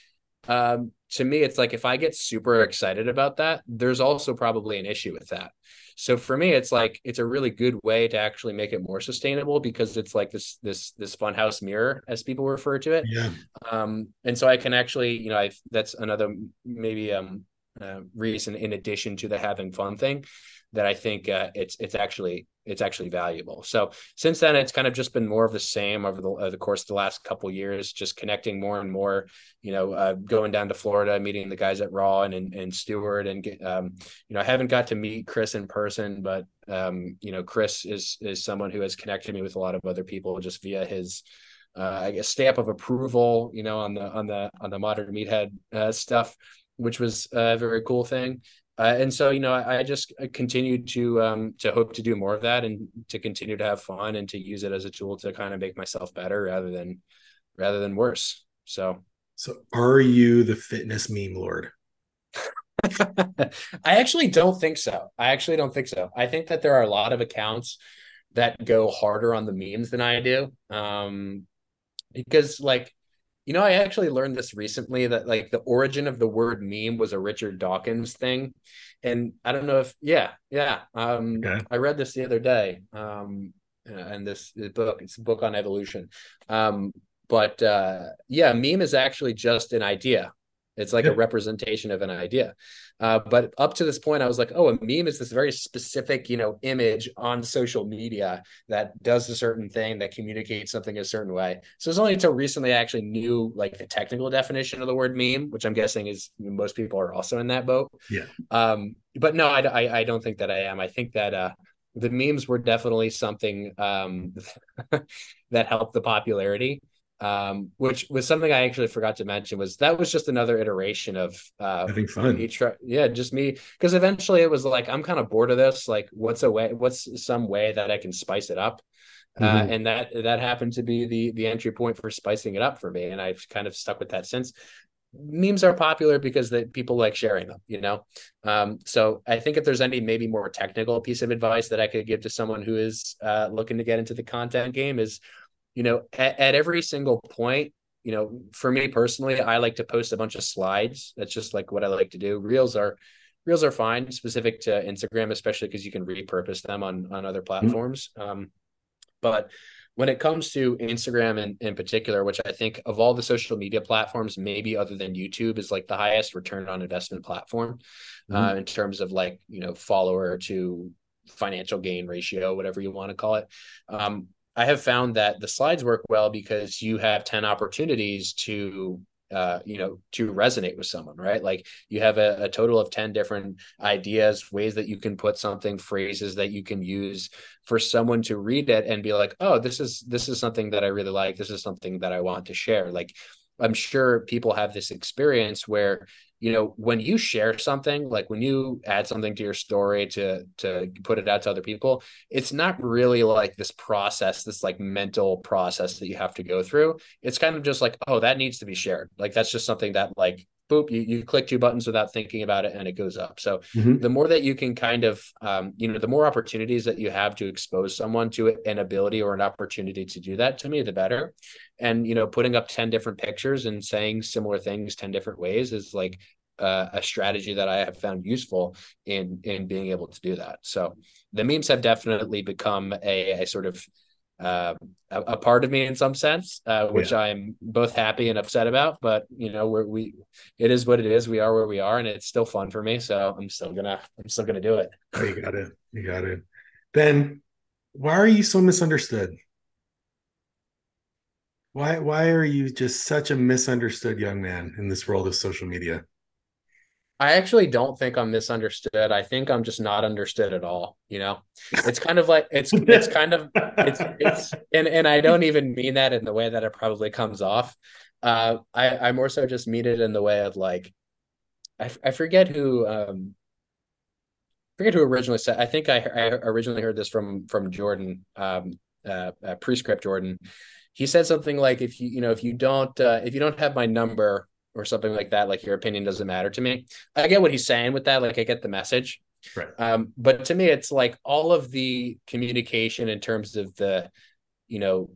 Um, to me it's like if i get super excited about that there's also probably an issue with that. So for me it's like it's a really good way to actually make it more sustainable because it's like this this this funhouse mirror as people refer to it. Yeah. Um and so i can actually you know i that's another maybe um uh, reason in addition to the having fun thing that I think uh, it's it's actually it's actually valuable. So since then, it's kind of just been more of the same over the, uh, the course of the last couple years, just connecting more and more. You know, uh, going down to Florida, meeting the guys at Raw and and, and Stewart, and get, um, you know, I haven't got to meet Chris in person, but um, you know, Chris is is someone who has connected me with a lot of other people just via his. Uh, I guess stamp of approval, you know, on the on the on the modern meathead uh, stuff, which was a very cool thing. Uh, and so you know I, I just continue to um, to hope to do more of that and to continue to have fun and to use it as a tool to kind of make myself better rather than rather than worse. So. So are you the fitness meme lord? <laughs> I actually don't think so. I actually don't think so. I think that there are a lot of accounts that go harder on the memes than i do um because like you know, I actually learned this recently that like the origin of the word meme was a Richard Dawkins thing. And I don't know if yeah, yeah. Um okay. I read this the other day. Um and this book, it's a book on evolution. Um, but uh yeah, meme is actually just an idea. It's like yeah. a representation of an idea. Uh, but up to this point, I was like, oh, a meme is this very specific, you know, image on social media that does a certain thing that communicates something a certain way. So it's only until recently I actually knew like the technical definition of the word meme, which I'm guessing is most people are also in that boat. Yeah. Um, but no, I, I, I don't think that I am. I think that uh, the memes were definitely something um, <laughs> that helped the popularity um, which was something I actually forgot to mention was that was just another iteration of uh, having fun. Try, yeah, just me because eventually it was like I'm kind of bored of this. Like, what's a way? What's some way that I can spice it up? Uh, mm-hmm. Uh, and that that happened to be the the entry point for spicing it up for me, and I've kind of stuck with that since. Memes are popular because that people like sharing them, you know. Um, so I think if there's any maybe more technical piece of advice that I could give to someone who is uh, looking to get into the content game is you know, at, at every single point, you know, for me personally, I like to post a bunch of slides. That's just like what I like to do. Reels are reels are fine, specific to Instagram, especially because you can repurpose them on on other mm-hmm. platforms. Mm-hmm. Um, but when it comes to Instagram in, in particular, which I think of all the social media platforms, maybe other than YouTube, is like the highest return on investment platform mm-hmm. uh, in terms of like you know follower to financial gain ratio, whatever you want to call it. Um, I have found that the slides work well because you have 10 opportunities to uh, you know, to resonate with someone, right? Like you have a, a, total of 10 different ideas, ways that you can put something, phrases that you can use for someone to read it and be like, oh, this is this is something that I really like. This is something that I want to share. Like I'm sure people have this experience where you know when you share something like when you add something to your story to to put it out to other people it's not really like this process this like mental process that you have to go through. It's kind of just like oh that needs to be shared. Like that's just something that like boop you, you click two buttons without thinking about it and it goes up so mm-hmm. the more that you can kind of um, you know the more opportunities that you have to expose someone to an ability or an opportunity to do that to me the better and you know putting up 10 different pictures and saying similar things 10 different ways is like uh, a strategy that I have found useful in in being able to do that. So the memes have definitely become a, a sort of uh, a, a, part of me in some sense, uh, which yeah. I'm both happy and upset about. But you know, we're, we it is what it is. We are where we are, and it's still fun for me. So I'm still gonna I'm still gonna do it. Oh, you got it. You got it. Ben, why are you so misunderstood? Why why are you just such a misunderstood young man in this world of social media? I actually don't think I'm misunderstood. I think I'm just not understood at all. You know, it's kind of like it's it's kind of it's it's and and I don't even mean that in the way that it probably comes off. Uh, I I more so just mean it in the way of like, I I forget who um, forget who originally said. I think I I originally heard this from from Jordan, um, uh, uh prescript Jordan. He said something like, if you you know if you don't uh, if you don't have my number or something like that, like your opinion doesn't matter to me. I get what he's saying with that. Like I get the message. Right. Um, but to me, it's like all of the communication in terms of the, you know,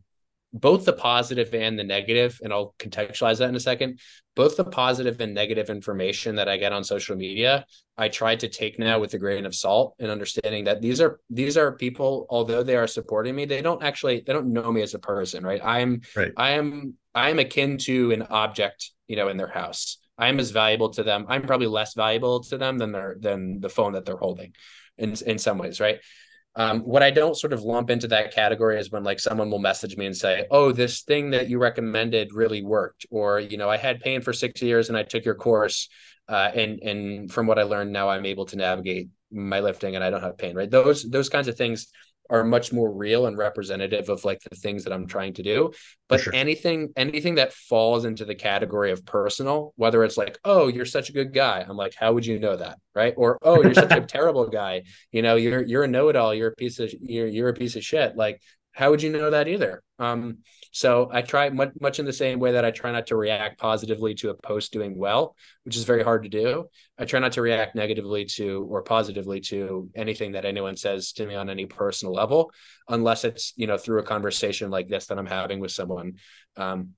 both the positive and the negative, and I'll contextualize that in a second. Both the positive and negative information that I get on social media, I try to take now with a grain of salt and understanding that these are these are people, although they are supporting me, they don't actually they don't know me as a person, right? I'm right. I am I am akin to an object, you know, in their house. I'm as valuable to them. I'm probably less valuable to them than their than the phone that they're holding in in some ways, right? Um, what I don't sort of lump into that category is when like someone will message me and say, "Oh, this thing that you recommended really worked," or you know, I had pain for six years and I took your course, uh, and and from what I learned now, I'm able to navigate my lifting and I don't have pain. Right? Those those kinds of things are much more real and representative of like the things that I'm trying to do. But sure. anything anything that falls into the category of personal, whether it's like, oh, you're such a good guy, I'm like, how would you know that, right? Or oh, you're such a <laughs> terrible guy, you know, you're you're a know-it-all, you're a piece of you're you're a piece of shit. Like, how would you know that either? Um, so I try much, much in the same way that I try not to react positively to a post doing well, which is very hard to do. I try not to react negatively to or positively to anything that anyone says to me on any personal level, unless it's you know through a conversation like this that I'm having with someone. Um,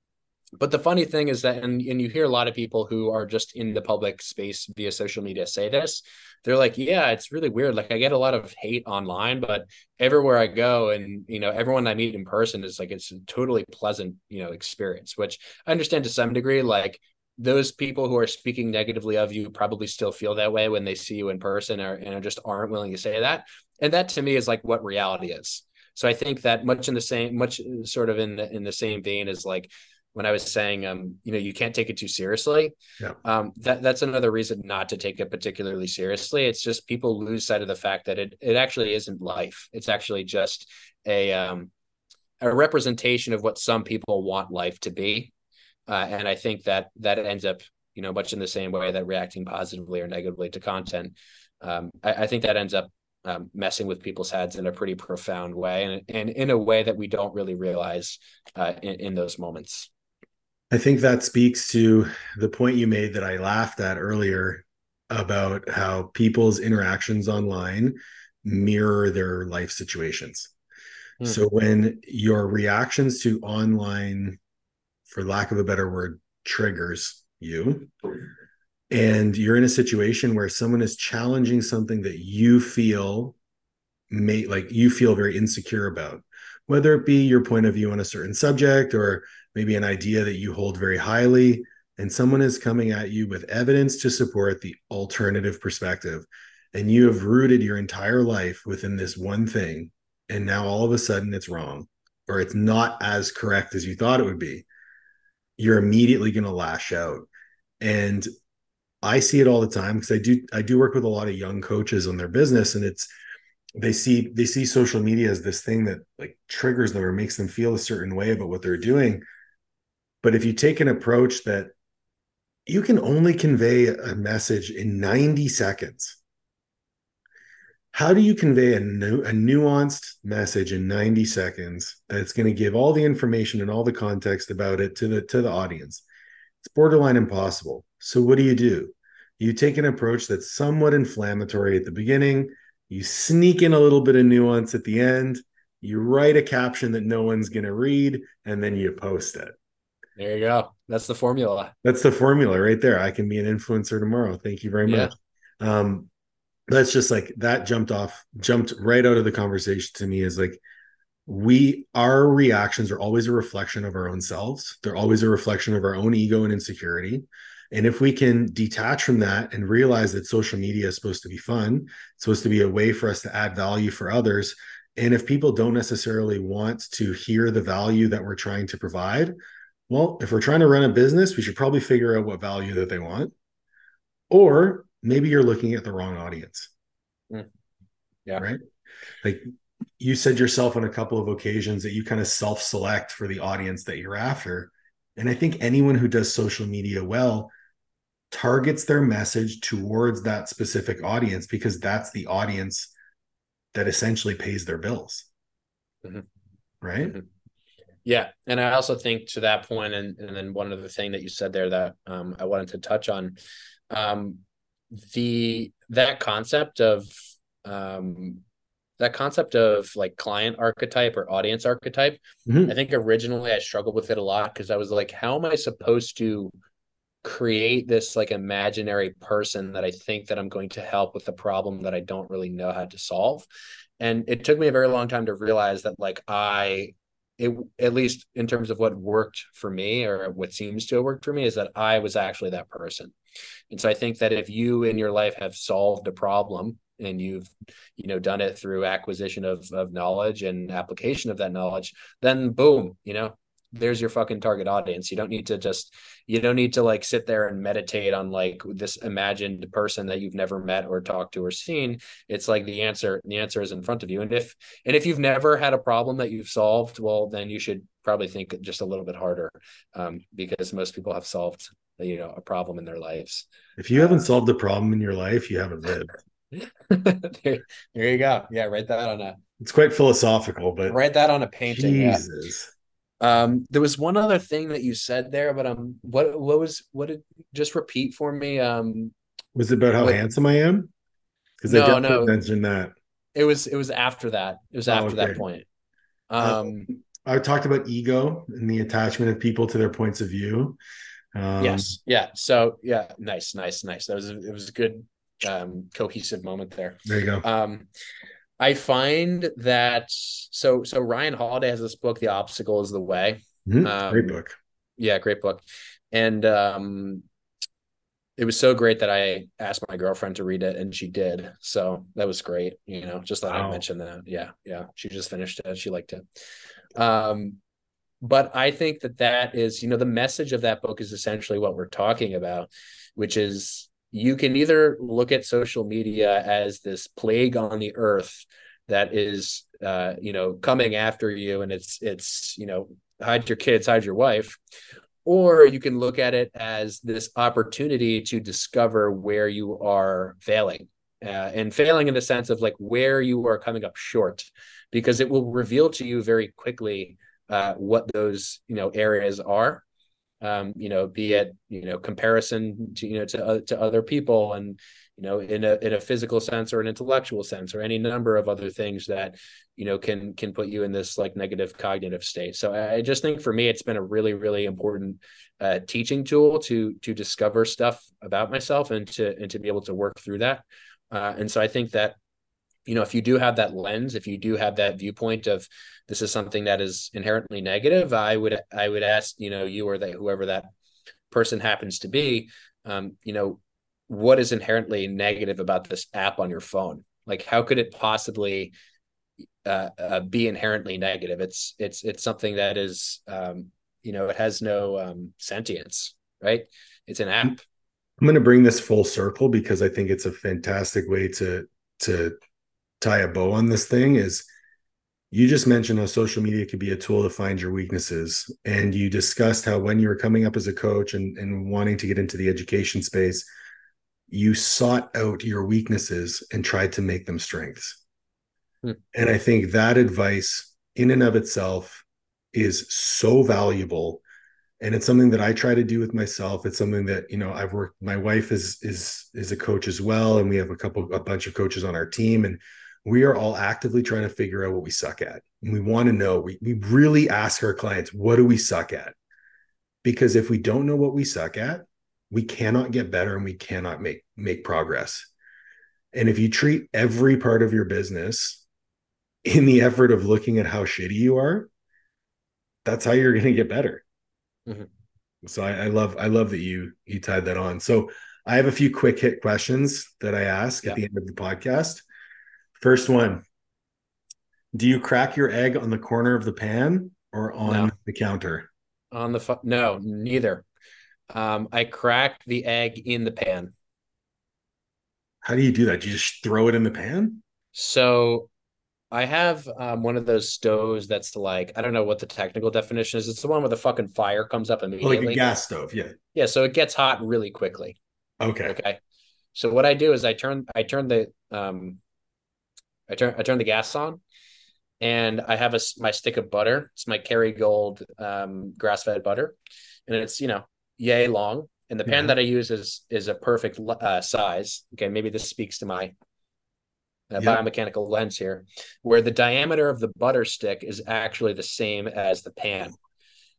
but the funny thing is that and, and you hear a lot of people who are just in the public space via social media say this they're like yeah it's really weird. Like i get a lot of hate online but everywhere i go and you know everyone i meet in person is like it's a totally pleasant you know experience which i understand to some degree. Like those people who are speaking negatively of you probably still feel that way when they see you in person or and just aren't willing to say that. And that to me is like what reality is. So i think that much in the same much sort of in the in the same vein as like when I was saying, um, you know, you can't take it too seriously. Yeah. Um, that that's another reason not to take it particularly seriously. It's just people lose sight of the fact that it it actually isn't life. It's actually just a um, a representation of what some people want life to be, uh, and I think that that ends up, you know, much in the same way that reacting positively or negatively to content. Um, I, I think that ends up um, messing with people's heads in a pretty profound way and, and in a way that we don't really realize uh, in, in, those moments. I think that speaks to the point you made that I laughed at earlier about how people's interactions online mirror their life situations. Mm. So when your reactions to online, for lack of a better word, triggers you, and you're in a situation where someone is challenging something that you feel may like you feel very insecure about, whether it be your point of view on a certain subject or maybe an idea that you hold very highly, and someone is coming at you with evidence to support the alternative perspective. And you have rooted your entire life within this one thing. And now all of a sudden it's wrong or it's not as correct as you thought it would be. You're immediately going to lash out. And I see it all the time because I do I do work with a lot of young coaches on their business and it's they see they see social media as this thing that like triggers them or makes them feel a certain way about what they're doing but if you take an approach that you can only convey a message in 90 seconds, how do you convey a, nu- a nuanced message in 90 seconds that's going to give all the information and all the context about it to the to the audience? It's borderline impossible. So what do you do? You take an approach that's somewhat inflammatory at the beginning, you sneak in a little bit of nuance at the end, you write a caption that no one's going to read, and then you post it. There you go. That's the formula. That's the formula right there. I can be an influencer tomorrow. Thank you very yeah. much. Um, that's just like that jumped off, jumped right out of the conversation to me is like we our reactions are always a reflection of our own selves. They're always a reflection of our own ego and insecurity. And if we can detach from that and realize that social media is supposed to be fun, it's supposed to be a way for us to add value for others. And if people don't necessarily want to hear the value that we're trying to provide, well, if we're trying to run a business, we should probably figure out what value that they want. Or maybe you're looking at the wrong audience. Mm. Yeah. Right. Like you said yourself on a couple of occasions that you kind of self select for the audience that you're after. And I think anyone who does social media well targets their message towards that specific audience because that's the audience that essentially pays their bills. Mm-hmm. Right. Mm-hmm. Yeah, and I also think to that point, and and then one other thing that you said there that um, I wanted to touch on, um, the that concept of um, that concept of like client archetype or audience archetype. Mm-hmm. I think originally I struggled with it a lot because I was like, how am I supposed to create this like imaginary person that I think that I'm going to help with the problem that I don't really know how to solve? And it took me a very long time to realize that like I it at least in terms of what worked for me or what seems to have worked for me is that I was actually that person. And so I think that if you in your life have solved a problem and you've you know done it through acquisition of of knowledge and application of that knowledge, then boom, you know, there's your fucking target audience. You don't need to just you don't need to like sit there and meditate on like this imagined person that you've never met or talked to or seen. It's like the answer the answer is in front of you. And if and if you've never had a problem that you've solved, well then you should probably think just a little bit harder um, because most people have solved you know a problem in their lives. If you haven't uh, solved a problem in your life, you haven't lived. <laughs> there, there you go. Yeah, write that on a. It's quite philosophical, but write that on a painting. Jesus. Um, there was one other thing that you said there, but um, what what was what did just repeat for me? Um, was it about how what, handsome I am? Because no, I no, mentioned that. It was it was after that. It was oh, after okay. that point. Um, uh, I talked about ego and the attachment of people to their points of view. Um, yes. Yeah. So yeah, nice, nice, nice. That was a, it was a good um, cohesive moment there. There you go. Um, I find that so so Ryan Holiday has this book, The Obstacle is the Way. Mm-hmm. Um, great book. Yeah, great book. And um it was so great that I asked my girlfriend to read it and she did. So that was great. You know, just that wow. I mentioned that. Yeah. Yeah. She just finished it. She liked it. Um, but I think that that is, you know, the message of that book is essentially what we're talking about, which is you can either look at social media as this plague on the earth that is uh, you know coming after you and it's it's you know hide your kids hide your wife or you can look at it as this opportunity to discover where you are failing uh, and failing in the sense of like where you are coming up short because it will reveal to you very quickly uh, what those you know areas are um, you know, be it you know comparison to you know to uh, to other people, and you know in a in a physical sense or an intellectual sense or any number of other things that you know can can put you in this like negative cognitive state. So I just think for me, it's been a really really important uh, teaching tool to to discover stuff about myself and to and to be able to work through that. Uh, and so I think that you know if you do have that lens if you do have that viewpoint of this is something that is inherently negative i would i would ask you know you or that whoever that person happens to be um, you know what is inherently negative about this app on your phone? Like how could it possibly uh, uh, be inherently negative? It's it's it's something that is um, you know it has no um, sentience right? It's an app. I'm going to bring this full circle because i think it's a fantastic way to to tie a bow on this thing is you just mentioned how social media could be a tool to find your weaknesses. And you discussed how when you were coming up as a coach and, and wanting to get into the education space you sought out your weaknesses and tried to make them strengths. Hmm. and i think that advice in and of itself is so valuable. And it's something that i try to do with myself. It's something that you know i've worked my wife is is is a coach as well. And we have a couple a bunch of coaches on our team. And we are all actively trying to figure out what we suck at. And we want to know, we, we really ask our clients, what do we suck at? Because if we don't know what we suck at, we cannot get better and we cannot make make progress. And if you treat every part of your business in the effort of looking at how shitty you are, that's how you're going to get better. Mm-hmm. So I, I, love I love that you you tied that on. So I have a few quick hit questions that I ask yeah. at the end of the podcast. First one. Do you crack your egg on the corner of the pan or on no. the counter? On the fu- no, neither. Um, I crack the egg in the pan. How do you do that? Do you just throw it in the pan? So I have um, one of those stoves that's like I don't know what the technical definition is. It's the one where the fucking fire comes up immediately. Like a gas stove, yeah. Yeah, so it gets hot really quickly. Okay. Okay. So what I do is I turn I turn the um I turn I turn the gas on, and I have a my stick of butter. It's my Kerrygold um, grass fed butter, and it's you know yay long. And the pan that I use is is a perfect uh, size. Okay, maybe this speaks to my uh, biomechanical lens here, where the diameter of the butter stick is actually the same as the pan.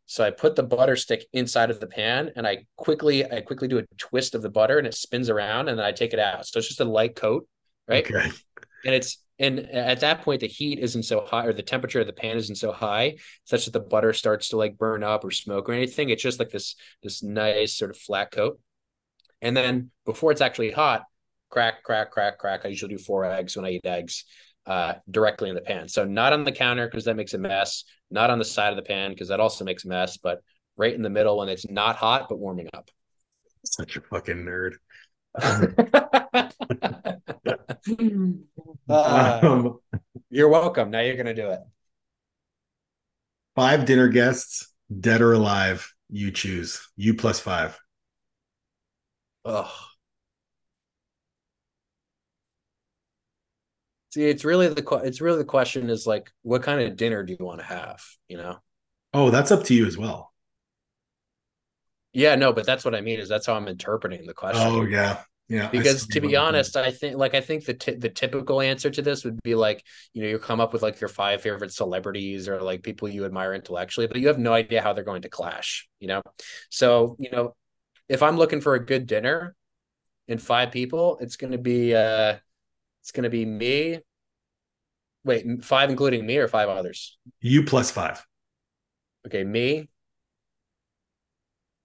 So I put the butter stick inside of the pan and I quickly I quickly do a twist of the butter and it spins around and then I take it out. So it's just a light coat, right? Okay. And it's and at that point the heat isn't so high or the temperature of the pan isn't so high such that the butter starts to like burn up or smoke or anything. It's just like this this nice sort of flat coat. And then before it's actually hot crack crack crack crack. I usually do four eggs when i eat eggs uh, directly in the pan. So not on the counter because that makes a mess. Not on the side of the pan because that also makes a mess but right in the middle when it's not hot but warming up. Such a fucking nerd <laughs> <laughs> <laughs> uh, um, you're welcome. Now you're going to do it. Five dinner guests, dead or alive, you choose. You plus five. Oh. See, it's really the it's really the question is like, what kind of dinner do you want to have? You know. Oh, that's up to you as well. Yeah, no, but that's what I mean. Is that's how I'm interpreting the question. Oh yeah, yeah. Because to be honest, I think like I think the t- the typical answer to this would be like you know you come up with like your five favorite celebrities or like people you admire intellectually, but you have no idea how they're going to clash. You know, so you know if I'm looking for a good dinner in five people, it's going to be uh it's going to be me. Wait, five including me or five others? You plus five. Okay, me,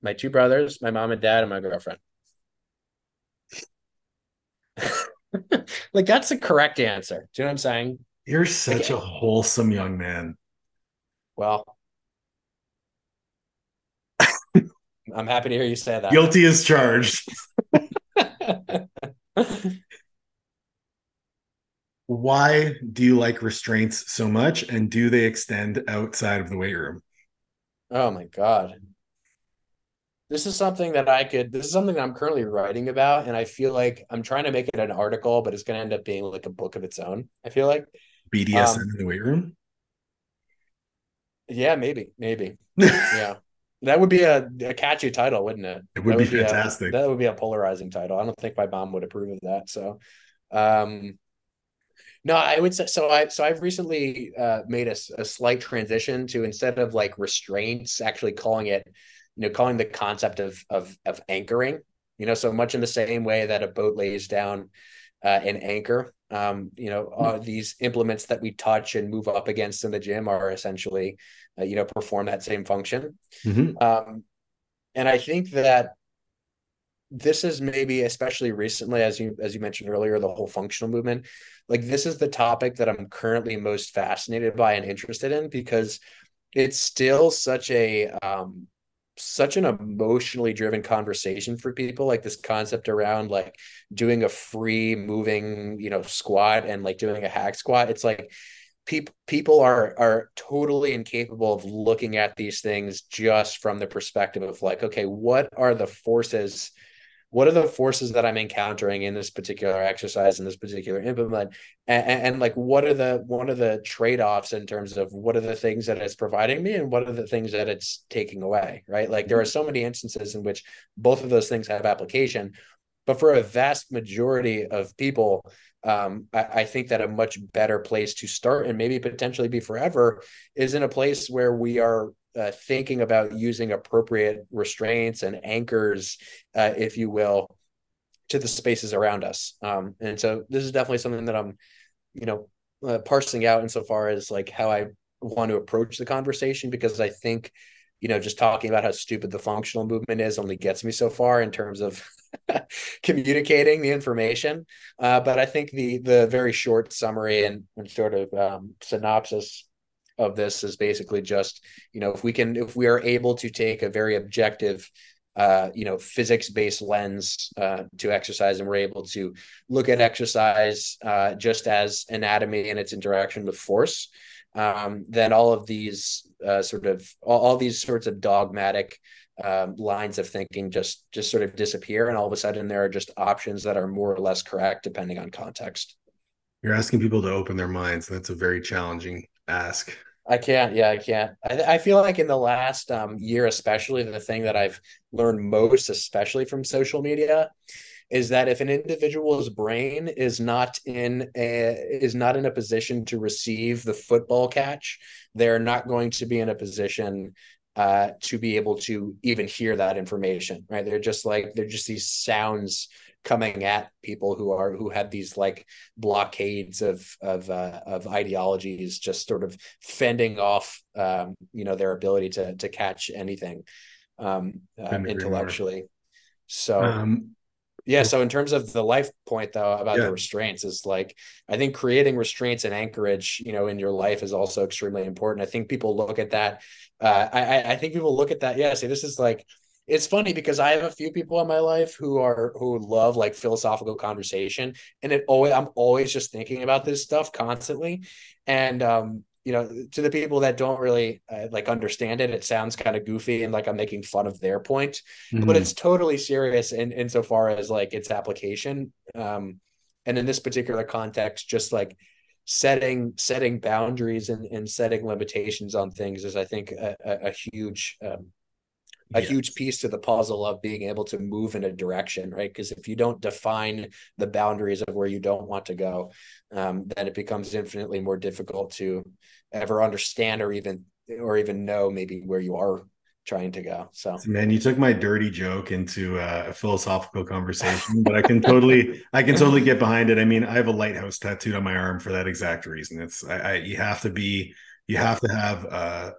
my two brothers, my mom and dad, and my girlfriend. <laughs> like that's the correct answer. Do you know what I'm saying? You're such a wholesome young man. Well, <laughs> I'm happy to hear you say that. Guilty as charged. <laughs> Why do you like restraints so much and do they extend outside of the weight room? Oh my god this is something that I could this is something that I'm currently writing about and I feel like I'm trying to make it an article but it's going to end up being like a book of its own. I feel like BDSM um, in the weight room? Yeah, maybe. Maybe. <laughs> yeah. That would be a, a catchy title, wouldn't it? It would, would be, be fantastic. A, that would be a polarizing title. I don't think my mom would approve of that. So um no, I would say so. I so I've recently uh, made a, a slight transition to instead of like restraints, actually calling it you know, calling the concept of of of anchoring, you know, so much in the same way that a boat lays down uh, an anchor. Um, you know, uh, mm-hmm. these implements that we touch and move up against in the gym are essentially, uh, you know, perform that same function. Mm-hmm. Um, and I think that this is maybe especially recently as you as you mentioned earlier the whole functional movement like this is the topic that i'm currently most fascinated by and interested in because it's still such a um such an emotionally driven conversation for people like this concept around like doing a free moving you know squat and like doing a hack squat. It's like people people are are totally incapable of looking at these things just from the perspective of like okay what are the forces what are the forces that I'm encountering in this particular exercise in this particular implement? And, and, like what are the one of the trade-offs in terms of what are the things that it's providing me and what are the things that it's taking away right? Like there are so many instances in which both of those things have application but for a vast majority of people um, I, I, think that a much better place to start and maybe potentially be forever is in a place where we are uh, thinking about using appropriate restraints and anchors, uh, if you will, to the spaces around us. Um, and so this is definitely something that I'm, you know, uh, parsing out insofar as like how I want to approach the conversation because I think, you know, just talking about how stupid the functional movement is only gets me so far in terms of <laughs> communicating the information. Uh, but I think the the very short summary and, and sort of um, synopsis of this is basically just you know if we can if we are able to take a very objective uh, you know physics based lens uh, to exercise and we're able to look at exercise uh, just as anatomy and its interaction with force um, then all of these uh, sort of all, all, these sorts of dogmatic um, lines of thinking just just sort of disappear and all of a sudden there are just options that are more or less correct depending on context. You're asking people to open their minds and that's a very challenging ask I can't. Yeah, I can't. I, I feel like in the last um, year, especially, the thing that I've learned most, especially from social media, is that if an individual's brain is not in a, is not in a position to receive the football catch, they're not going to be in a position uh, to be able to even hear that information. Right? They're just like they're just these sounds coming at people who are who had these like blockades of of uh, of ideologies just sort of fending off um, you know their ability to to catch anything um, uh, intellectually. So um, yeah so in terms of the life point though about yeah. the restraints is like i think creating restraints and anchorage you know in your life is also extremely important. I think people look at that uh, I, I think people look at that yeah say this is like it's funny because I have a few people in my life who are who love like philosophical conversation, and it always I'm always just thinking about this stuff constantly, and um, you know, to the people that don't really uh, like understand it, it sounds kind of goofy and like I'm making fun of their point, mm-hmm. but it's totally serious in insofar as like its application. Um, and in this particular context, just like setting setting boundaries and, and setting limitations on things is, I think, a, a, a huge um, a yes. huge piece to the puzzle of being able to move in a direction, right? Because if you don't define the boundaries of where you don't want to go, um, then it becomes infinitely more difficult to ever understand or even or even know maybe where you are trying to go. So, man, you took my dirty joke into a philosophical conversation, but I can totally, <laughs> I can totally get behind it. I mean, I have a lighthouse tattooed on my arm for that exact reason. It's, I, I you have to be, you have to have uh,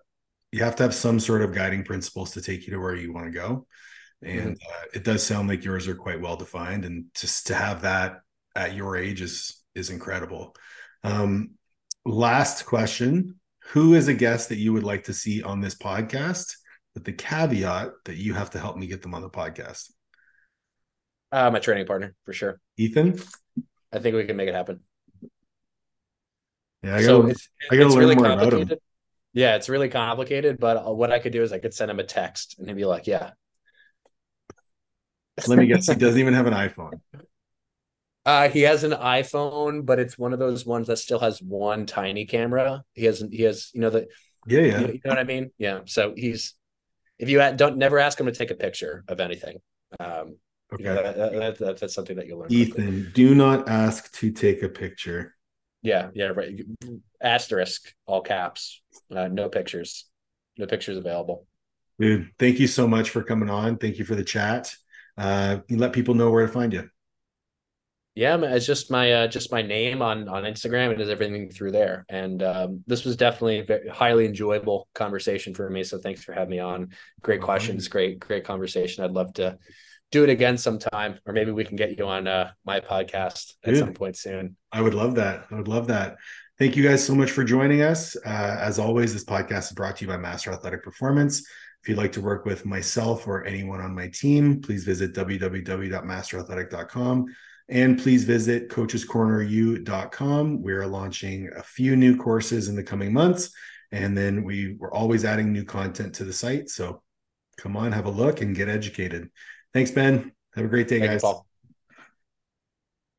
you have to have some sort of guiding principles to take you to where you want to go and mm-hmm. uh, it does sound like yours are quite well defined and just to have that at your age is is incredible. Um last question. Who is a guest that you would like to see on this podcast with the caveat that you have to help me get them on the podcast? Uh my training partner for sure. Ethan? I think we can make it happen. Yeah i gotta, so it's, I gotta learn really more about him yeah, it's really complicated, but uh, what I could do is I could send him a text and he'd be like, "Yeah." Let me guess. He <laughs> doesn't even have an iPhone. Uh, he has an iPhone, but it's one of those ones that still has one tiny camera. He has he has you know the yeah yeah you know, you know what I mean yeah. So he's if you don't never ask him to take a picture of anything. Um, okay, you know, that, that, that, that's something that you'll learn. Ethan, quickly. do not ask to take a picture. Yeah, yeah, right. Asterisk, all caps. Uh, no pictures. No pictures available. Dude, thank you so much for coming on. Thank you for the chat. Uh, let people know where to find you. Yeah, it's just my uh, just my name on on Instagram. It is everything through there. And um, this was definitely a highly enjoyable conversation for me. So thanks for having me on. Great questions, great great conversation. I'd love to do it again sometime, or maybe we can get you on uh, my podcast at some point soon. I would love that. I would love that. Thank you guys so much for joining us. Uh, as always, this podcast is brought to you by Master Athletic Performance. If you'd like to work with myself or anyone on my team, please visit www.masterathletic.com and please visit coachescorneru.com. We're launching a few new courses in the coming months, and then we, we're always adding new content to the site. So come on, have a look and get educated. Thanks, Ben. Have a great day, Thank guys. You,